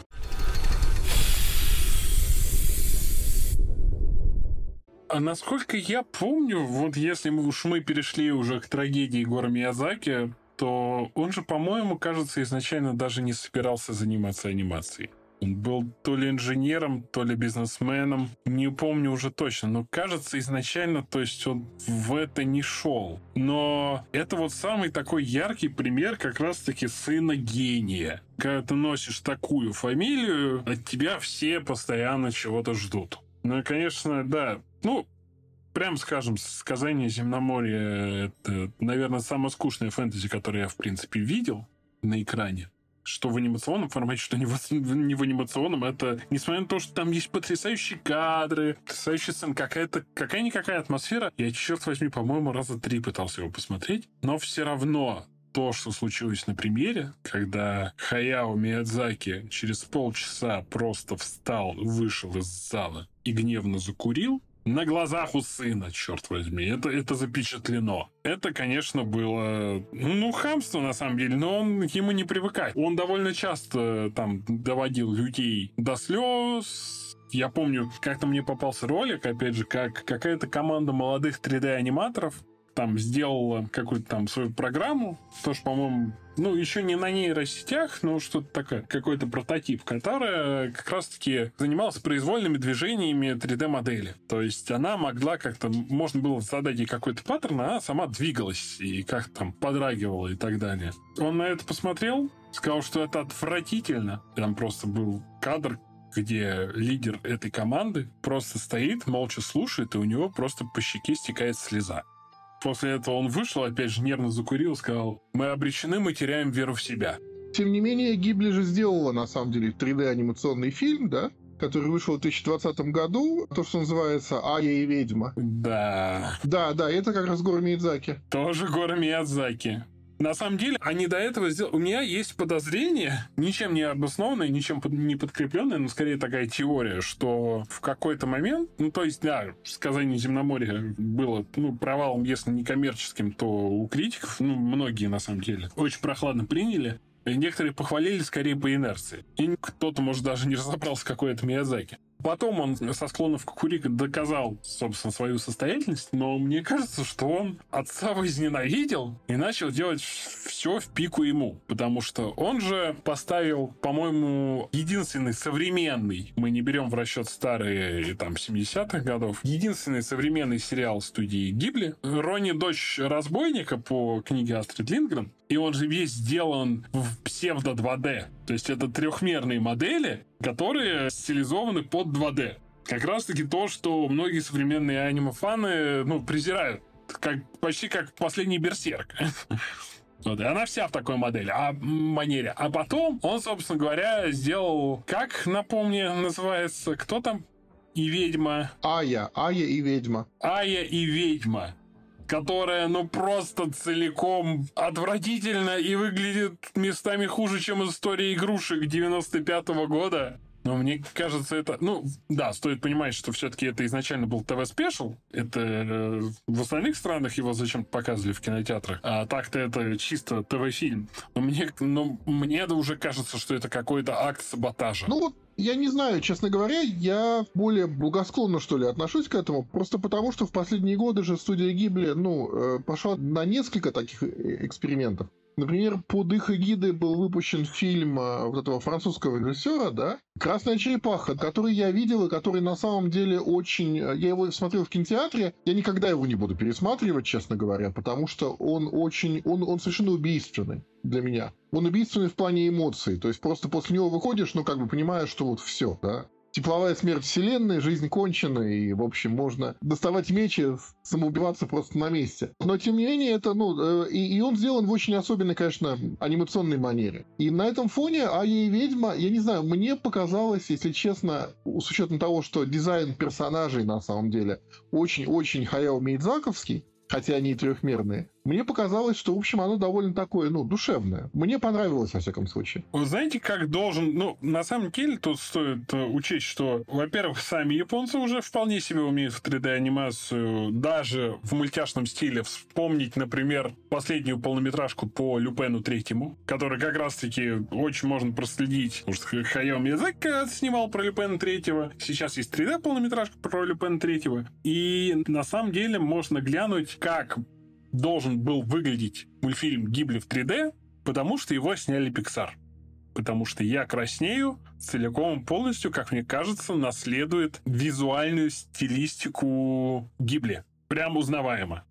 А насколько я помню, вот если мы уж мы перешли уже к трагедии Гора Миязаки, то он же, по-моему, кажется, изначально даже не собирался заниматься анимацией. Он был то ли инженером, то ли бизнесменом, не помню уже точно, но кажется изначально, то есть он в это не шел. Но это вот самый такой яркий пример как раз-таки сына гения. Когда ты носишь такую фамилию, от тебя все постоянно чего-то ждут. Ну и, конечно, да, ну, прям скажем, «Сказание земноморья» — это, наверное, самое скучное фэнтези, которое я, в принципе, видел на экране. Что в анимационном формате, что не в, не в анимационном, это, несмотря на то, что там есть потрясающие кадры, потрясающая сцена, какая-то, какая-никакая атмосфера, я, черт возьми, по-моему, раза три пытался его посмотреть, но все равно то, что случилось на премьере, когда Хаяо Миядзаки через полчаса просто встал, вышел из зала и гневно закурил, на глазах у сына, черт возьми. Это, это запечатлено. Это, конечно, было, ну, хамство, на самом деле, но он ему не привыкает. Он довольно часто там доводил людей до слез, я помню, как-то мне попался ролик, опять же, как какая-то команда молодых 3D-аниматоров там сделала какую-то там свою программу, тоже, по-моему, ну, еще не на нейросетях, но что-то такое, какой-то прототип, которая как раз-таки занималась произвольными движениями 3D-модели. То есть она могла как-то, можно было задать ей какой-то паттерн, а она сама двигалась и как там подрагивала и так далее. Он на это посмотрел, сказал, что это отвратительно. Там просто был кадр, где лидер этой команды просто стоит, молча слушает, и у него просто по щеке стекает слеза. После этого он вышел, опять же нервно закурил, сказал, мы обречены, мы теряем веру в себя. Тем не менее, Гибли же сделала, на самом деле, 3D-анимационный фильм, да? который вышел в 2020 году, то, что называется «Ая и ведьма». Да. Да, да, это как раз Гора Миядзаки. Тоже Гора Миядзаки. На самом деле, они до этого сделали... У меня есть подозрение, ничем не обоснованное, ничем не подкрепленное, но скорее такая теория, что в какой-то момент, ну, то есть, да, сказание Земноморья было, ну, провалом, если не коммерческим, то у критиков, ну, многие, на самом деле, очень прохладно приняли. И некоторые похвалили скорее по инерции. И кто-то, может, даже не разобрался, какой это Миядзаки. Потом он со склонов Кукурика доказал, собственно, свою состоятельность, но мне кажется, что он отца возненавидел и начал делать все в пику ему, потому что он же поставил, по-моему, единственный современный, мы не берем в расчет старые там 70-х годов, единственный современный сериал студии Гибли, Ронни дочь разбойника по книге Астрид Лингрен, и он же весь сделан в псевдо 2D. То есть это трехмерные модели, которые стилизованы под 2D. Как раз-таки то, что многие современные аниме-фаны ну, презирают. Как, почти как последний берсерк. *laughs* Вот, и она вся в такой модели, а манере. А потом он, собственно говоря, сделал, как, напомни, называется, кто там? И ведьма. Ая, Ая и ведьма. Ая и ведьма которая, ну, просто целиком отвратительно и выглядит местами хуже, чем история игрушек 95-го года. Но мне кажется, это... Ну, да, стоит понимать, что все-таки это изначально был ТВ- special. Это э, в остальных странах его зачем-то показывали в кинотеатрах. А так-то это чисто ТВ-фильм. Но мне, но мне уже кажется, что это какой-то акт саботажа. Ну вот я не знаю, честно говоря, я более благосклонно, что ли, отношусь к этому, просто потому, что в последние годы же студия Гибли, ну, э, пошла на несколько таких э, экспериментов. Например, под их эгидой был выпущен фильм э, вот этого французского режиссера, да, «Красная черепаха», который я видел и который на самом деле очень... Я его смотрел в кинотеатре, я никогда его не буду пересматривать, честно говоря, потому что он очень... Он, он совершенно убийственный для меня. Он убийственный в плане эмоций. То есть просто после него выходишь, ну, как бы понимаешь, что вот все, да. Тепловая смерть вселенной, жизнь кончена, и, в общем, можно доставать мечи, самоубиваться просто на месте. Но, тем не менее, это, ну, э, и, и он сделан в очень особенной, конечно, анимационной манере. И на этом фоне Ая и Ведьма, я не знаю, мне показалось, если честно, с учетом того, что дизайн персонажей, на самом деле, очень-очень Хаяо Мейдзаковский, хотя они и трехмерные, мне показалось, что, в общем, оно довольно такое, ну, душевное. Мне понравилось, во всяком случае. Вы знаете, как должен... Ну, на самом деле, тут стоит э, учесть, что, во-первых, сами японцы уже вполне себе умеют в 3D-анимацию, даже в мультяшном стиле. Вспомнить, например, последнюю полнометражку по Люпену третьему, который как раз-таки очень можно проследить. Потому что Хаяо Миядзаки снимал про Люпена третьего. Сейчас есть 3D-полнометражка про Люпена третьего. И на самом деле можно глянуть, как должен был выглядеть мультфильм Гибли в 3D, потому что его сняли Pixar. Потому что я краснею целиком полностью, как мне кажется, наследует визуальную стилистику Гибли. Прям узнаваемо.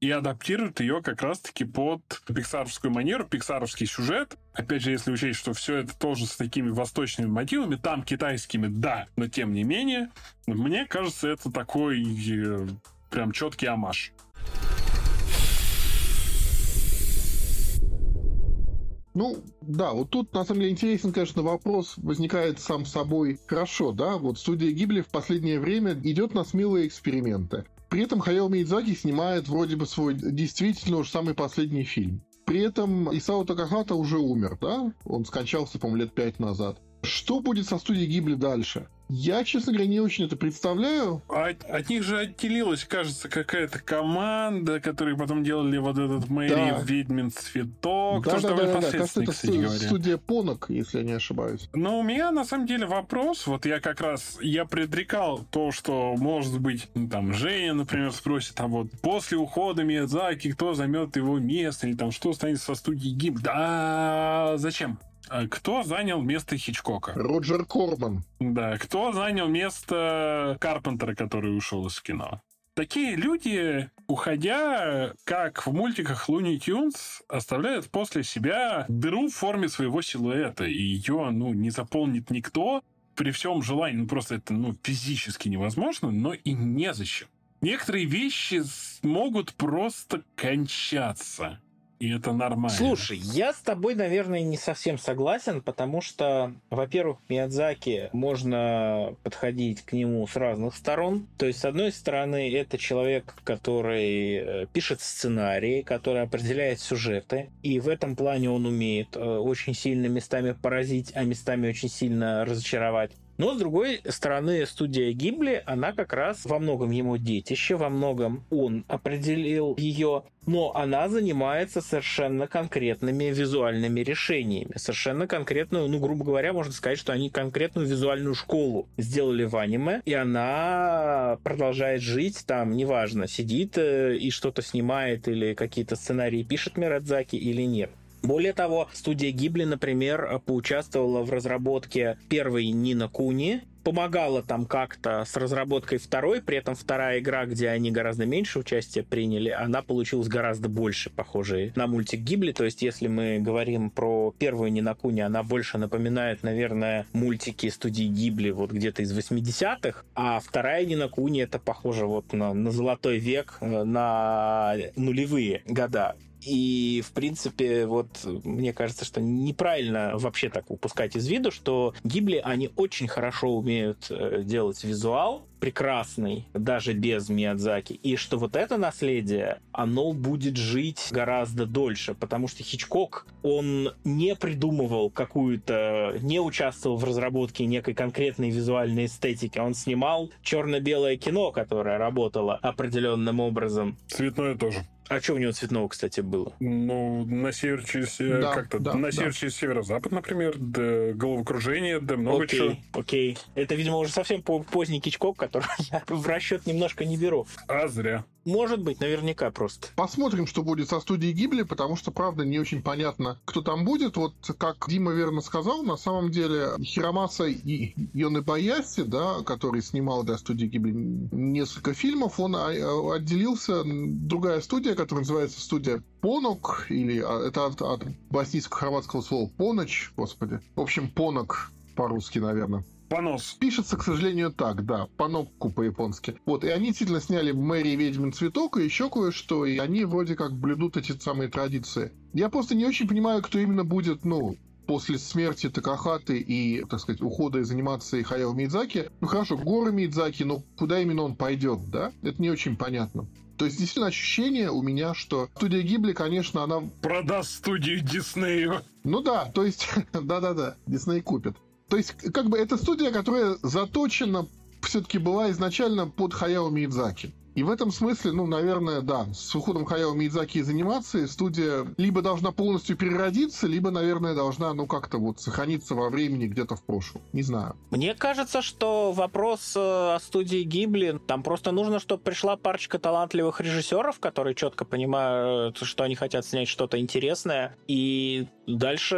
И адаптирует ее как раз-таки под пиксаровскую манеру, пиксаровский сюжет. Опять же, если учесть, что все это тоже с такими восточными мотивами, там китайскими, да, но тем не менее, мне кажется, это такой э, прям четкий амаш. Ну, да, вот тут, на самом деле, интересен, конечно, вопрос возникает сам собой. Хорошо, да, вот студия Гибли в последнее время идет на смелые эксперименты. При этом Хаяо Мидзаки снимает вроде бы свой действительно уж самый последний фильм. При этом Исао Такахата уже умер, да? Он скончался, по-моему, лет пять назад. Что будет со студией Гибли дальше? Я, честно говоря, не очень это представляю. А от, от них же отделилась, кажется, какая-то команда, которые потом делали вот этот Мэри да. Ведьмин Цветок. Да, то, да, что да, да, да. Кажется, это кстати, говоря. студия Понок, если я не ошибаюсь. Но у меня, на самом деле, вопрос. Вот я как раз, я предрекал то, что, может быть, ну, там, Женя, например, спросит, а вот после ухода Миядзаки, кто займет его место, или там, что станет со студией Гиб? Да, зачем? А кто занял место Хичкока? Роджер Корман. Да, кто занял место Карпентера, который ушел из кино? Такие люди, уходя, как в мультиках Луни Тюнс, оставляют после себя дыру в форме своего силуэта, и ее, ну, не заполнит никто, при всем желании, ну, просто это, ну, физически невозможно, но и незачем. Некоторые вещи могут просто кончаться. И это нормально. Слушай, я с тобой, наверное, не совсем согласен, потому что, во-первых, Миядзаки можно подходить к нему с разных сторон. То есть, с одной стороны, это человек, который э, пишет сценарии, который определяет сюжеты, и в этом плане он умеет э, очень сильно местами поразить, а местами очень сильно разочаровать. Но, с другой стороны, студия Гибли, она как раз во многом ему детище, во многом он определил ее, но она занимается совершенно конкретными визуальными решениями. Совершенно конкретную, ну, грубо говоря, можно сказать, что они конкретную визуальную школу сделали в аниме, и она продолжает жить там, неважно, сидит э, и что-то снимает или какие-то сценарии пишет Мирадзаки или нет. Более того, студия Гибли, например, поучаствовала в разработке первой Нина Куни, помогала там как-то с разработкой второй, при этом вторая игра, где они гораздо меньше участия приняли, она получилась гораздо больше похожей на мультик Гибли. То есть, если мы говорим про первую Нинакуни, она больше напоминает, наверное, мультики студии Гибли вот где-то из 80-х, а вторая Нинакуни это похоже вот на, на золотой век, э, на нулевые года. И, в принципе, вот мне кажется, что неправильно вообще так упускать из виду, что Гибли, они очень хорошо умеют э, делать визуал, прекрасный, даже без Миядзаки, и что вот это наследие, оно будет жить гораздо дольше, потому что Хичкок, он не придумывал какую-то, не участвовал в разработке некой конкретной визуальной эстетики, он снимал черно-белое кино, которое работало определенным образом. Цветное тоже. А что у него цветного, кстати, было? Ну, на север через да, как-то да, на север да. через северо-запад, например, да, головокружение, да много окей, чего. Окей. Это, видимо, уже совсем поздний Кичкок, который *laughs* я в расчет немножко не беру. А зря. Может быть, наверняка просто. Посмотрим, что будет со студией Гибли, потому что, правда, не очень понятно, кто там будет. Вот, как Дима верно сказал, на самом деле Хиромаса и Йоны Баяси, да, который снимал для студии Гибли несколько фильмов, он а, отделился. Другая студия, которая называется студия Понок, или а, это от, от боснийско-хорватского слова Поноч, господи. В общем, Понок по-русски, наверное. Понос. Пишется, к сожалению, так, да, панокку по-японски. Вот, и они действительно сняли Мэри Ведьмин Цветок и еще кое-что, и они вроде как блюдут эти самые традиции. Я просто не очень понимаю, кто именно будет, ну, после смерти Такахаты и, так сказать, ухода из анимации Хаяо Мидзаки. Ну хорошо, горы Мидзаки, но куда именно он пойдет, да? Это не очень понятно. То есть, действительно, ощущение у меня, что студия Гибли, конечно, она... Продаст студию Диснею. Ну да, то есть, *laughs* да-да-да, Дисней купит. То есть, как бы, это студия, которая заточена все-таки была изначально под Хаяо Миядзаки. И в этом смысле, ну, наверное, да, с уходом Хаяо Мидзаки из анимации студия либо должна полностью переродиться, либо, наверное, должна, ну, как-то вот сохраниться во времени где-то в прошлом. Не знаю. Мне кажется, что вопрос э, о студии Гибли, там просто нужно, чтобы пришла парочка талантливых режиссеров, которые четко понимают, что они хотят снять что-то интересное, и дальше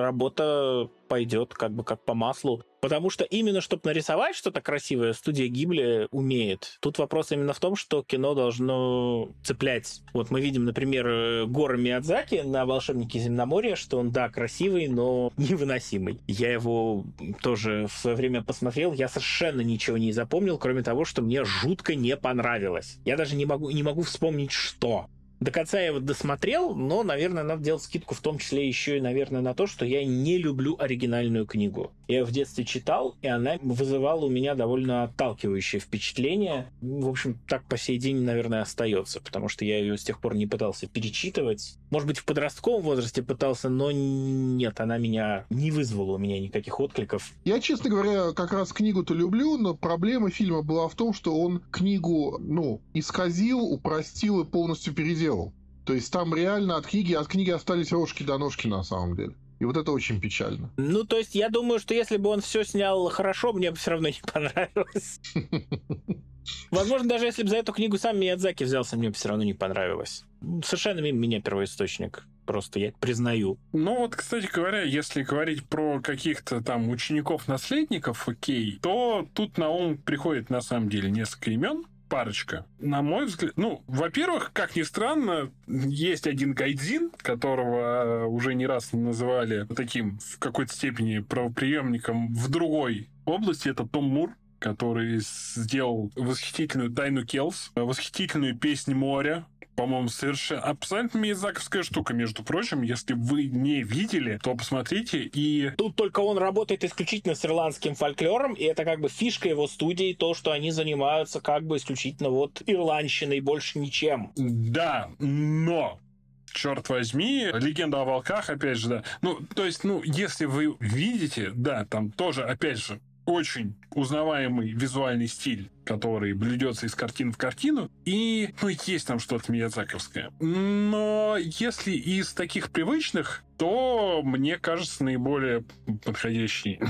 работа пойдет как бы как по маслу. Потому что именно чтобы нарисовать что-то красивое, студия Гибли умеет. Тут вопрос именно в том, что кино должно цеплять. Вот мы видим, например, Гора Миядзаки на «Волшебнике земноморья», что он, да, красивый, но невыносимый. Я его тоже в свое время посмотрел, я совершенно ничего не запомнил, кроме того, что мне жутко не понравилось. Я даже не могу, не могу вспомнить, что. До конца я его досмотрел, но, наверное, надо делать скидку в том числе еще и, наверное, на то, что я не люблю оригинальную книгу. Я ее в детстве читал, и она вызывала у меня довольно отталкивающее впечатление. В общем, так по сей день, наверное, остается, потому что я ее с тех пор не пытался перечитывать. Может быть, в подростковом возрасте пытался, но нет, она меня не вызвала у меня никаких откликов. Я, честно говоря, как раз книгу-то люблю, но проблема фильма была в том, что он книгу, ну, исказил, упростил и полностью переделал. То есть там реально от книги, от книги остались рожки до ножки на самом деле. И вот это очень печально. Ну, то есть я думаю, что если бы он все снял хорошо, мне бы все равно не *laughs* понравилось. *laughs* Возможно, даже если бы за эту книгу сам Миядзаки взялся, мне бы все равно не понравилось. Совершенно мимо меня первоисточник. Просто я признаю. Ну вот, кстати говоря, если говорить про каких-то там учеников-наследников, окей, то тут на ум приходит на самом деле несколько имен парочка. На мой взгляд, ну, во-первых, как ни странно, есть один гайдзин, которого уже не раз называли таким в какой-то степени правоприемником в другой области. Это Том Мур, который сделал восхитительную «Тайну Келс», восхитительную «Песнь моря», по-моему, совершенно абсолютно мизаковская штука, между прочим. Если вы не видели, то посмотрите и... Тут только он работает исключительно с ирландским фольклором, и это как бы фишка его студии, то, что они занимаются как бы исключительно вот ирландщиной, больше ничем. Да, но черт возьми, легенда о волках, опять же, да. Ну, то есть, ну, если вы видите, да, там тоже, опять же, очень узнаваемый визуальный стиль, который блюдется из картины в картину, и, ну, есть там что-то миядзаковское. Но если из таких привычных, то, мне кажется, наиболее подходящий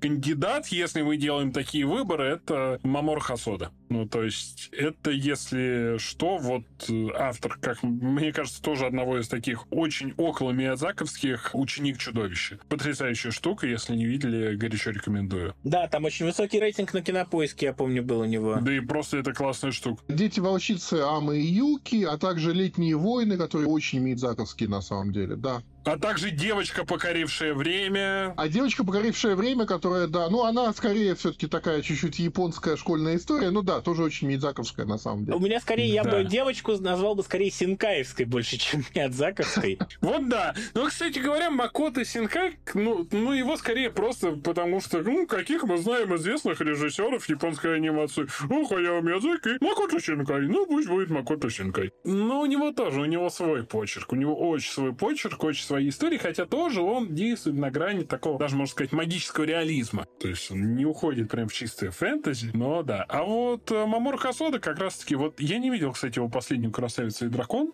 кандидат, если мы делаем такие выборы, это Мамор Хасода. Ну, то есть, это, если что, вот э, автор, как мне кажется, тоже одного из таких очень около миядзаковских ученик чудовища. Потрясающая штука, если не видели, горячо рекомендую. Да, там очень высокий рейтинг на кинопоиске, я помню, был у него. Да и просто это классная штука. Дети-волчицы Амы и Юки, а также Летние войны, которые очень миядзаковские на самом деле, да. А также девочка, покорившая время. А девочка, покорившая время, которая, да, ну она скорее все-таки такая чуть-чуть японская школьная история, ну да, тоже очень мидзаковская на самом деле. У меня скорее, я бы девочку назвал бы скорее синкаевской больше, *laughs* чем мидзаковской. Вот да. Ну, кстати говоря, Макото Синкай, ну, ну его скорее просто потому что, ну, каких мы знаем известных режиссеров японской анимации. Ну, Хаяо Миядзаки, Макото Синкай, ну, пусть будет Макото Синкай. Но у него тоже, у него свой почерк, у него очень свой почерк, очень свои истории, хотя тоже он действует на грани такого, даже можно сказать, магического реализма. То есть он не уходит прям в чистое фэнтези, но да. А вот э, Мамор Хасода как раз-таки, вот я не видел, кстати, его последнюю «Красавицу и дракон»,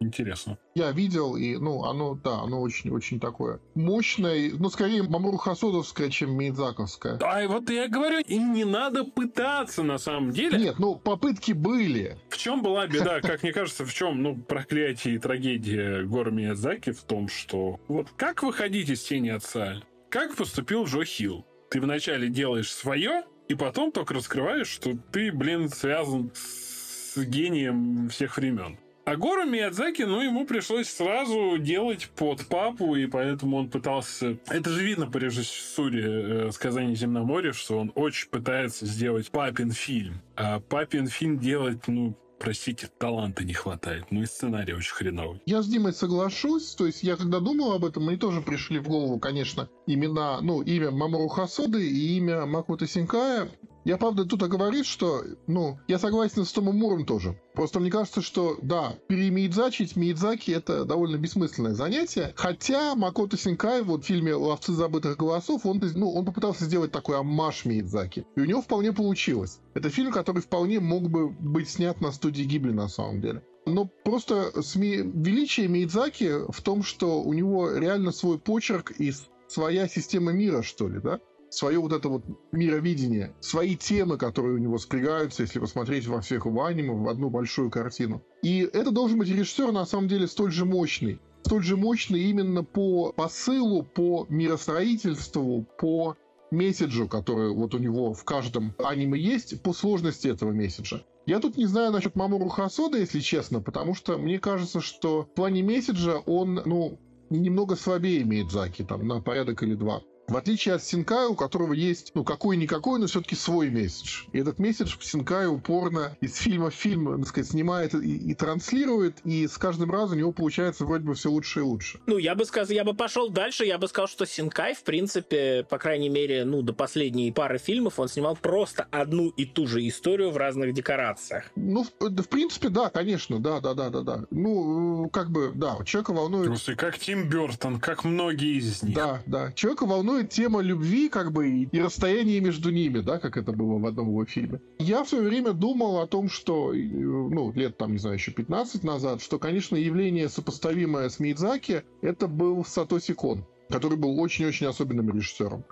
Интересно. Я видел, и, ну, оно, да, оно очень-очень такое мощное, ну, скорее Мамуру Хасодовское, чем Мидзаковское. А вот я говорю, и не надо пытаться на самом деле. Нет, ну, попытки были. В чем была беда, как мне кажется, в чем, ну, проклятие и трагедия Гора Миядзаки в том, что вот как выходить из тени отца? Как поступил Джо Хилл? Ты вначале делаешь свое, и потом только раскрываешь, что ты, блин, связан с гением всех времен. А Гору Миядзаки, ну, ему пришлось сразу делать под папу, и поэтому он пытался... Это же видно по режиссуре э, «Сказание земноморья», что он очень пытается сделать папин фильм. А папин фильм делать, ну, простите, таланта не хватает. Ну и сценарий очень хреновый. Я с Димой соглашусь. То есть я когда думал об этом, мне тоже пришли в голову, конечно, имена, ну, имя Мамору Хасоды и имя Макута Синкая. Я, правда, тут говорит, что, ну, я согласен с Томом Муром тоже. Просто мне кажется, что, да, перемиядзачить Миядзаки — это довольно бессмысленное занятие. Хотя Макото Синкай вот в фильме «Ловцы забытых голосов» он, ну, он попытался сделать такой аммаж Миядзаки. И у него вполне получилось. Это фильм, который вполне мог бы быть снят на студии Гибли на самом деле. Но просто СМИ... величие Миядзаки в том, что у него реально свой почерк и своя система мира, что ли, да? Свое вот это вот мировидение, свои темы, которые у него спрягаются, если посмотреть во всех его аниме, в одну большую картину. И это должен быть режиссер, на самом деле, столь же мощный. Столь же мощный именно по посылу, по миростроительству, по месседжу, который вот у него в каждом аниме есть, по сложности этого месседжа. Я тут не знаю насчет Мамору Хасода, если честно, потому что мне кажется, что в плане месседжа он, ну, немного слабее имеет Заки, там, на порядок или два. В отличие от Синкая, у которого есть, ну, какой-никакой, но все-таки свой месседж. И этот месседж Синкай упорно из фильма в фильм, так сказать, снимает и, и транслирует, и с каждым разом у него получается вроде бы все лучше и лучше. Ну, я бы сказал, я бы пошел дальше, я бы сказал, что Синкай, в принципе, по крайней мере, ну, до последней пары фильмов он снимал просто одну и ту же историю в разных декорациях. Ну, в, в принципе, да, конечно, да, да, да, да, да. Ну, как бы, да, человека волнует... Слушай, как Тим Бертон, как многие из них. Да, да. Человека волнует тема любви, как бы, и расстояние между ними, да, как это было в одном его фильме. Я в свое время думал о том, что, ну, лет там, не знаю, еще 15 назад, что, конечно, явление, сопоставимое с Мидзаки, это был Сатоси Кон, который был очень-очень особенным режиссером.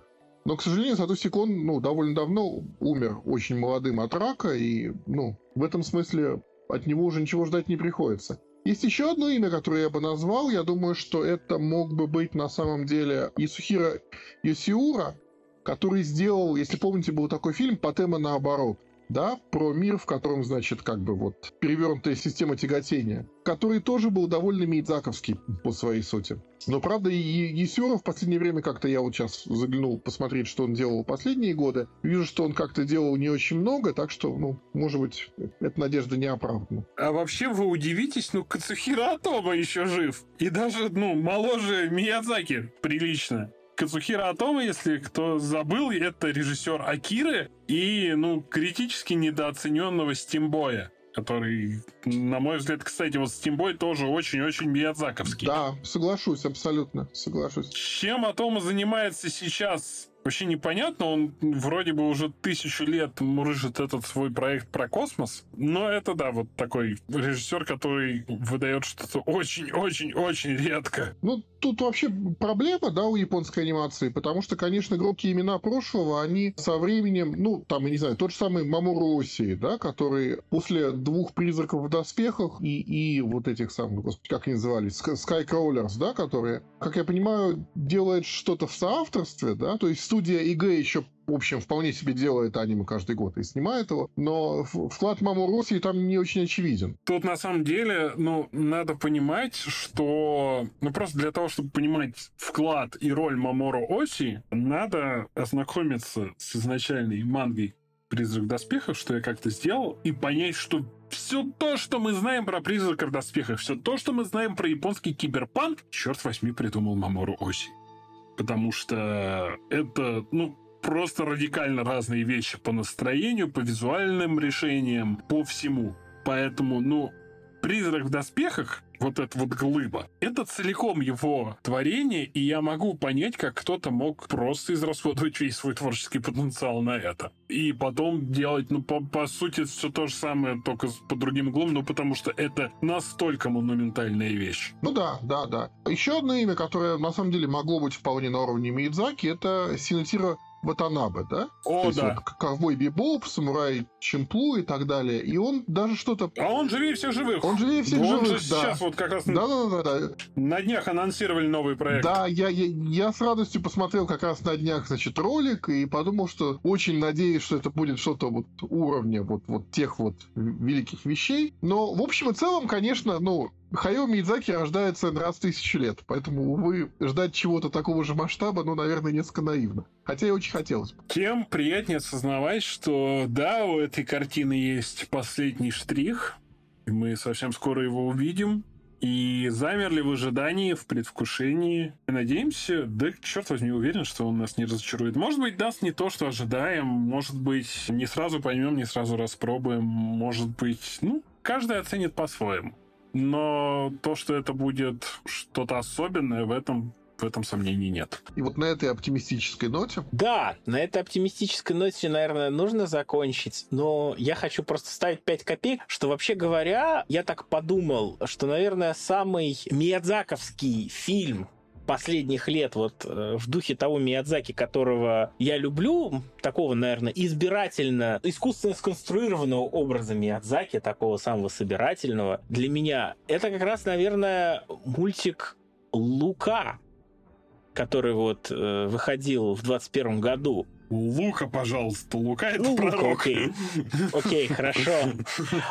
Но, к сожалению, Сатоси Кон, ну, довольно давно умер очень молодым от рака, и, ну, в этом смысле от него уже ничего ждать не приходится. Есть еще одно имя, которое я бы назвал. Я думаю, что это мог бы быть на самом деле Исухира Йосиура, который сделал, если помните, был такой фильм «Патема наоборот» да, про мир, в котором, значит, как бы вот перевернутая система тяготения, который тоже был довольно мейдзаковский по своей сути. Но, правда, и Есюра в последнее время как-то я вот сейчас заглянул посмотреть, что он делал последние годы. Вижу, что он как-то делал не очень много, так что, ну, может быть, эта надежда не оправдана. А вообще вы удивитесь, ну, Кацухира Атома еще жив. И даже, ну, моложе Миядзаки прилично. Казухира Атома, если кто забыл, это режиссер Акиры и, ну, критически недооцененного Стимбоя который, на мой взгляд, кстати, вот Стимбой тоже очень-очень миядзаковский. Да, соглашусь, абсолютно, соглашусь. Чем Атома занимается сейчас, вообще непонятно. Он вроде бы уже тысячу лет мурыжит этот свой проект про космос. Но это, да, вот такой режиссер, который выдает что-то очень-очень-очень редко. Ну, тут вообще проблема, да, у японской анимации, потому что, конечно, громкие имена прошлого, они со временем, ну, там, я не знаю, тот же самый Мамору Оси, да, который после двух призраков в доспехах и, и вот этих самых, господи, как они назывались, Skycrawlers, да, которые, как я понимаю, делает что-то в соавторстве, да, то есть студия ИГ еще в общем, вполне себе делает аниме каждый год и снимает его, но вклад Маму России там не очень очевиден. Тут на самом деле, ну, надо понимать, что, ну, просто для того, чтобы понимать вклад и роль Мамору Оси, надо ознакомиться с изначальной мангой «Призрак в доспехах», что я как-то сделал, и понять, что все то, что мы знаем про призрака в доспехах, все то, что мы знаем про японский киберпанк, черт возьми, придумал Мамору Оси потому что это, ну, просто радикально разные вещи по настроению, по визуальным решениям, по всему. Поэтому, ну, «Призрак в доспехах», вот эта вот глыба, это целиком его творение, и я могу понять, как кто-то мог просто израсходовать весь свой творческий потенциал на это. И потом делать, ну, по, по сути, все то же самое, только по другим углом, ну, потому что это настолько монументальная вещь. Ну да, да, да. Еще одно имя, которое на самом деле могло быть вполне на уровне Миядзаки, это Синатира Ватанабе, да? О, То да. Вот, ковбой Бибоп, самурай Чемплу и так далее. И он даже что-то... А он живее всех живых. Он живее всех он живых, же да. сейчас вот как раз да, да, да, да. на днях анонсировали новый проект. Да, я, я, я с радостью посмотрел как раз на днях, значит, ролик и подумал, что очень надеюсь, что это будет что-то вот уровня вот, вот тех вот великих вещей. Но, в общем и целом, конечно, ну, Хайо Мидзаки рождается раз в тысячу лет, поэтому, увы, ждать чего-то такого же масштаба, ну, наверное, несколько наивно. Хотя и очень хотелось бы. Тем приятнее осознавать, что да, у этой картины есть последний штрих, и мы совсем скоро его увидим. и замерли в ожидании, в предвкушении. И надеемся, да, черт возьми, уверен, что он нас не разочарует. Может быть, даст не то, что ожидаем, может быть, не сразу поймем, не сразу распробуем, может быть, ну, каждый оценит по-своему. Но то, что это будет что-то особенное, в этом в этом сомнений нет. И вот на этой оптимистической ноте... Да, на этой оптимистической ноте, наверное, нужно закончить, но я хочу просто ставить 5 копеек, что вообще говоря, я так подумал, что, наверное, самый Миядзаковский фильм, последних лет вот э, в духе того Миядзаки, которого я люблю, такого, наверное, избирательно, искусственно сконструированного образа Миядзаки, такого самого собирательного, для меня это как раз, наверное, мультик Лука который вот э, выходил в 21 году. Лука, пожалуйста, Лука это ну, пророк. Лука, окей. окей, хорошо.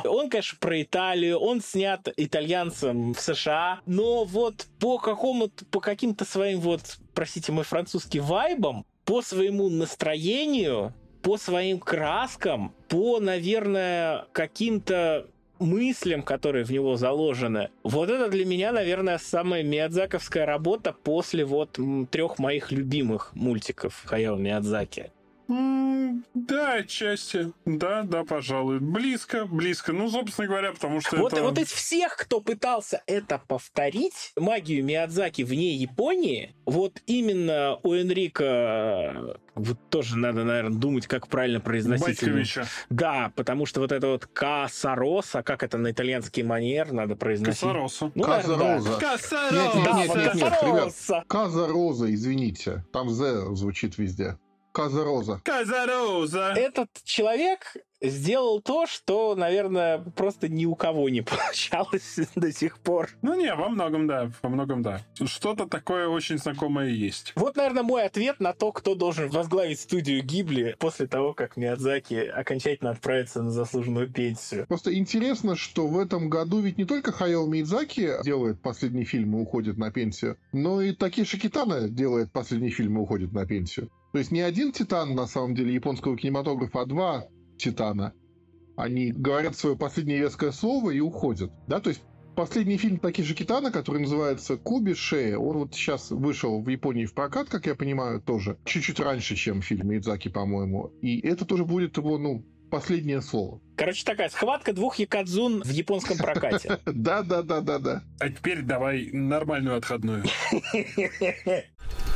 Он, конечно, про Италию, он снят итальянцем в США, но вот по какому-то, по каким-то своим вот, простите мой французский, вайбам, по своему настроению, по своим краскам, по, наверное, каким-то мыслям, которые в него заложены. Вот это для меня, наверное, самая миядзаковская работа после вот трех моих любимых мультиков Хаяо Миядзаки. Да, отчасти. Да, да, пожалуй. Близко, близко. Ну, собственно говоря, потому что вот, это... Вот из всех, кто пытался это повторить, магию Миядзаки вне Японии, вот именно у Энрика вот тоже надо, наверное, думать, как правильно произносить. Батьковича. Да, потому что вот это вот Касароса, как это на итальянский манер надо произносить? Касароса. Ну, Казароза. Да. Касароза. Нет, нет, нет, нет, нет, ребят. Казароза, извините. Там «з» звучит везде. Казароза. Казароза. Этот человек сделал то, что, наверное, просто ни у кого не *laughs* получалось до сих пор. Ну не, во многом да, во многом да. Что-то такое очень знакомое есть. Вот, наверное, мой ответ на то, кто должен возглавить студию Гибли после того, как Миядзаки окончательно отправится на заслуженную пенсию. Просто интересно, что в этом году ведь не только Хайо Миядзаки делает последний фильм и уходит на пенсию, но и Такеши Китана делает последний фильм и уходит на пенсию. То есть не один титан, на самом деле, японского кинематографа, а два Титана. Они говорят свое последнее веское слово и уходят. Да, то есть последний фильм Такиши Китана, который называется «Куби Шея», он вот сейчас вышел в Японии в прокат, как я понимаю, тоже. Чуть-чуть раньше, чем фильм Идзаки, по-моему. И это тоже будет его, ну, последнее слово. Короче, такая схватка двух якадзун в японском прокате. *laughs* Да, да, да, да, да. А теперь давай нормальную отходную. *laughs*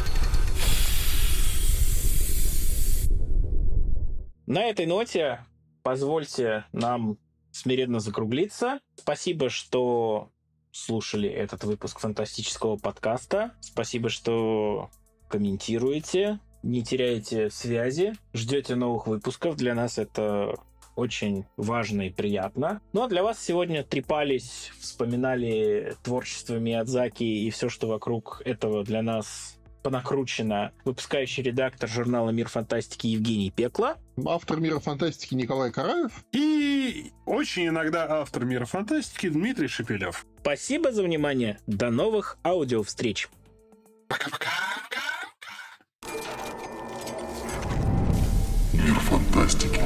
На этой ноте позвольте нам смиренно закруглиться. Спасибо, что слушали этот выпуск фантастического подкаста. Спасибо, что комментируете, не теряете связи, ждете новых выпусков. Для нас это очень важно и приятно. Ну а для вас сегодня трепались, вспоминали творчество Миядзаки и все, что вокруг этого для нас понакручено выпускающий редактор журнала «Мир фантастики» Евгений Пекла. Автор «Мира фантастики» Николай Караев. И очень иногда автор «Мира фантастики» Дмитрий Шепелев. Спасибо за внимание. До новых аудиовстреч. Пока-пока. «Мир фантастики»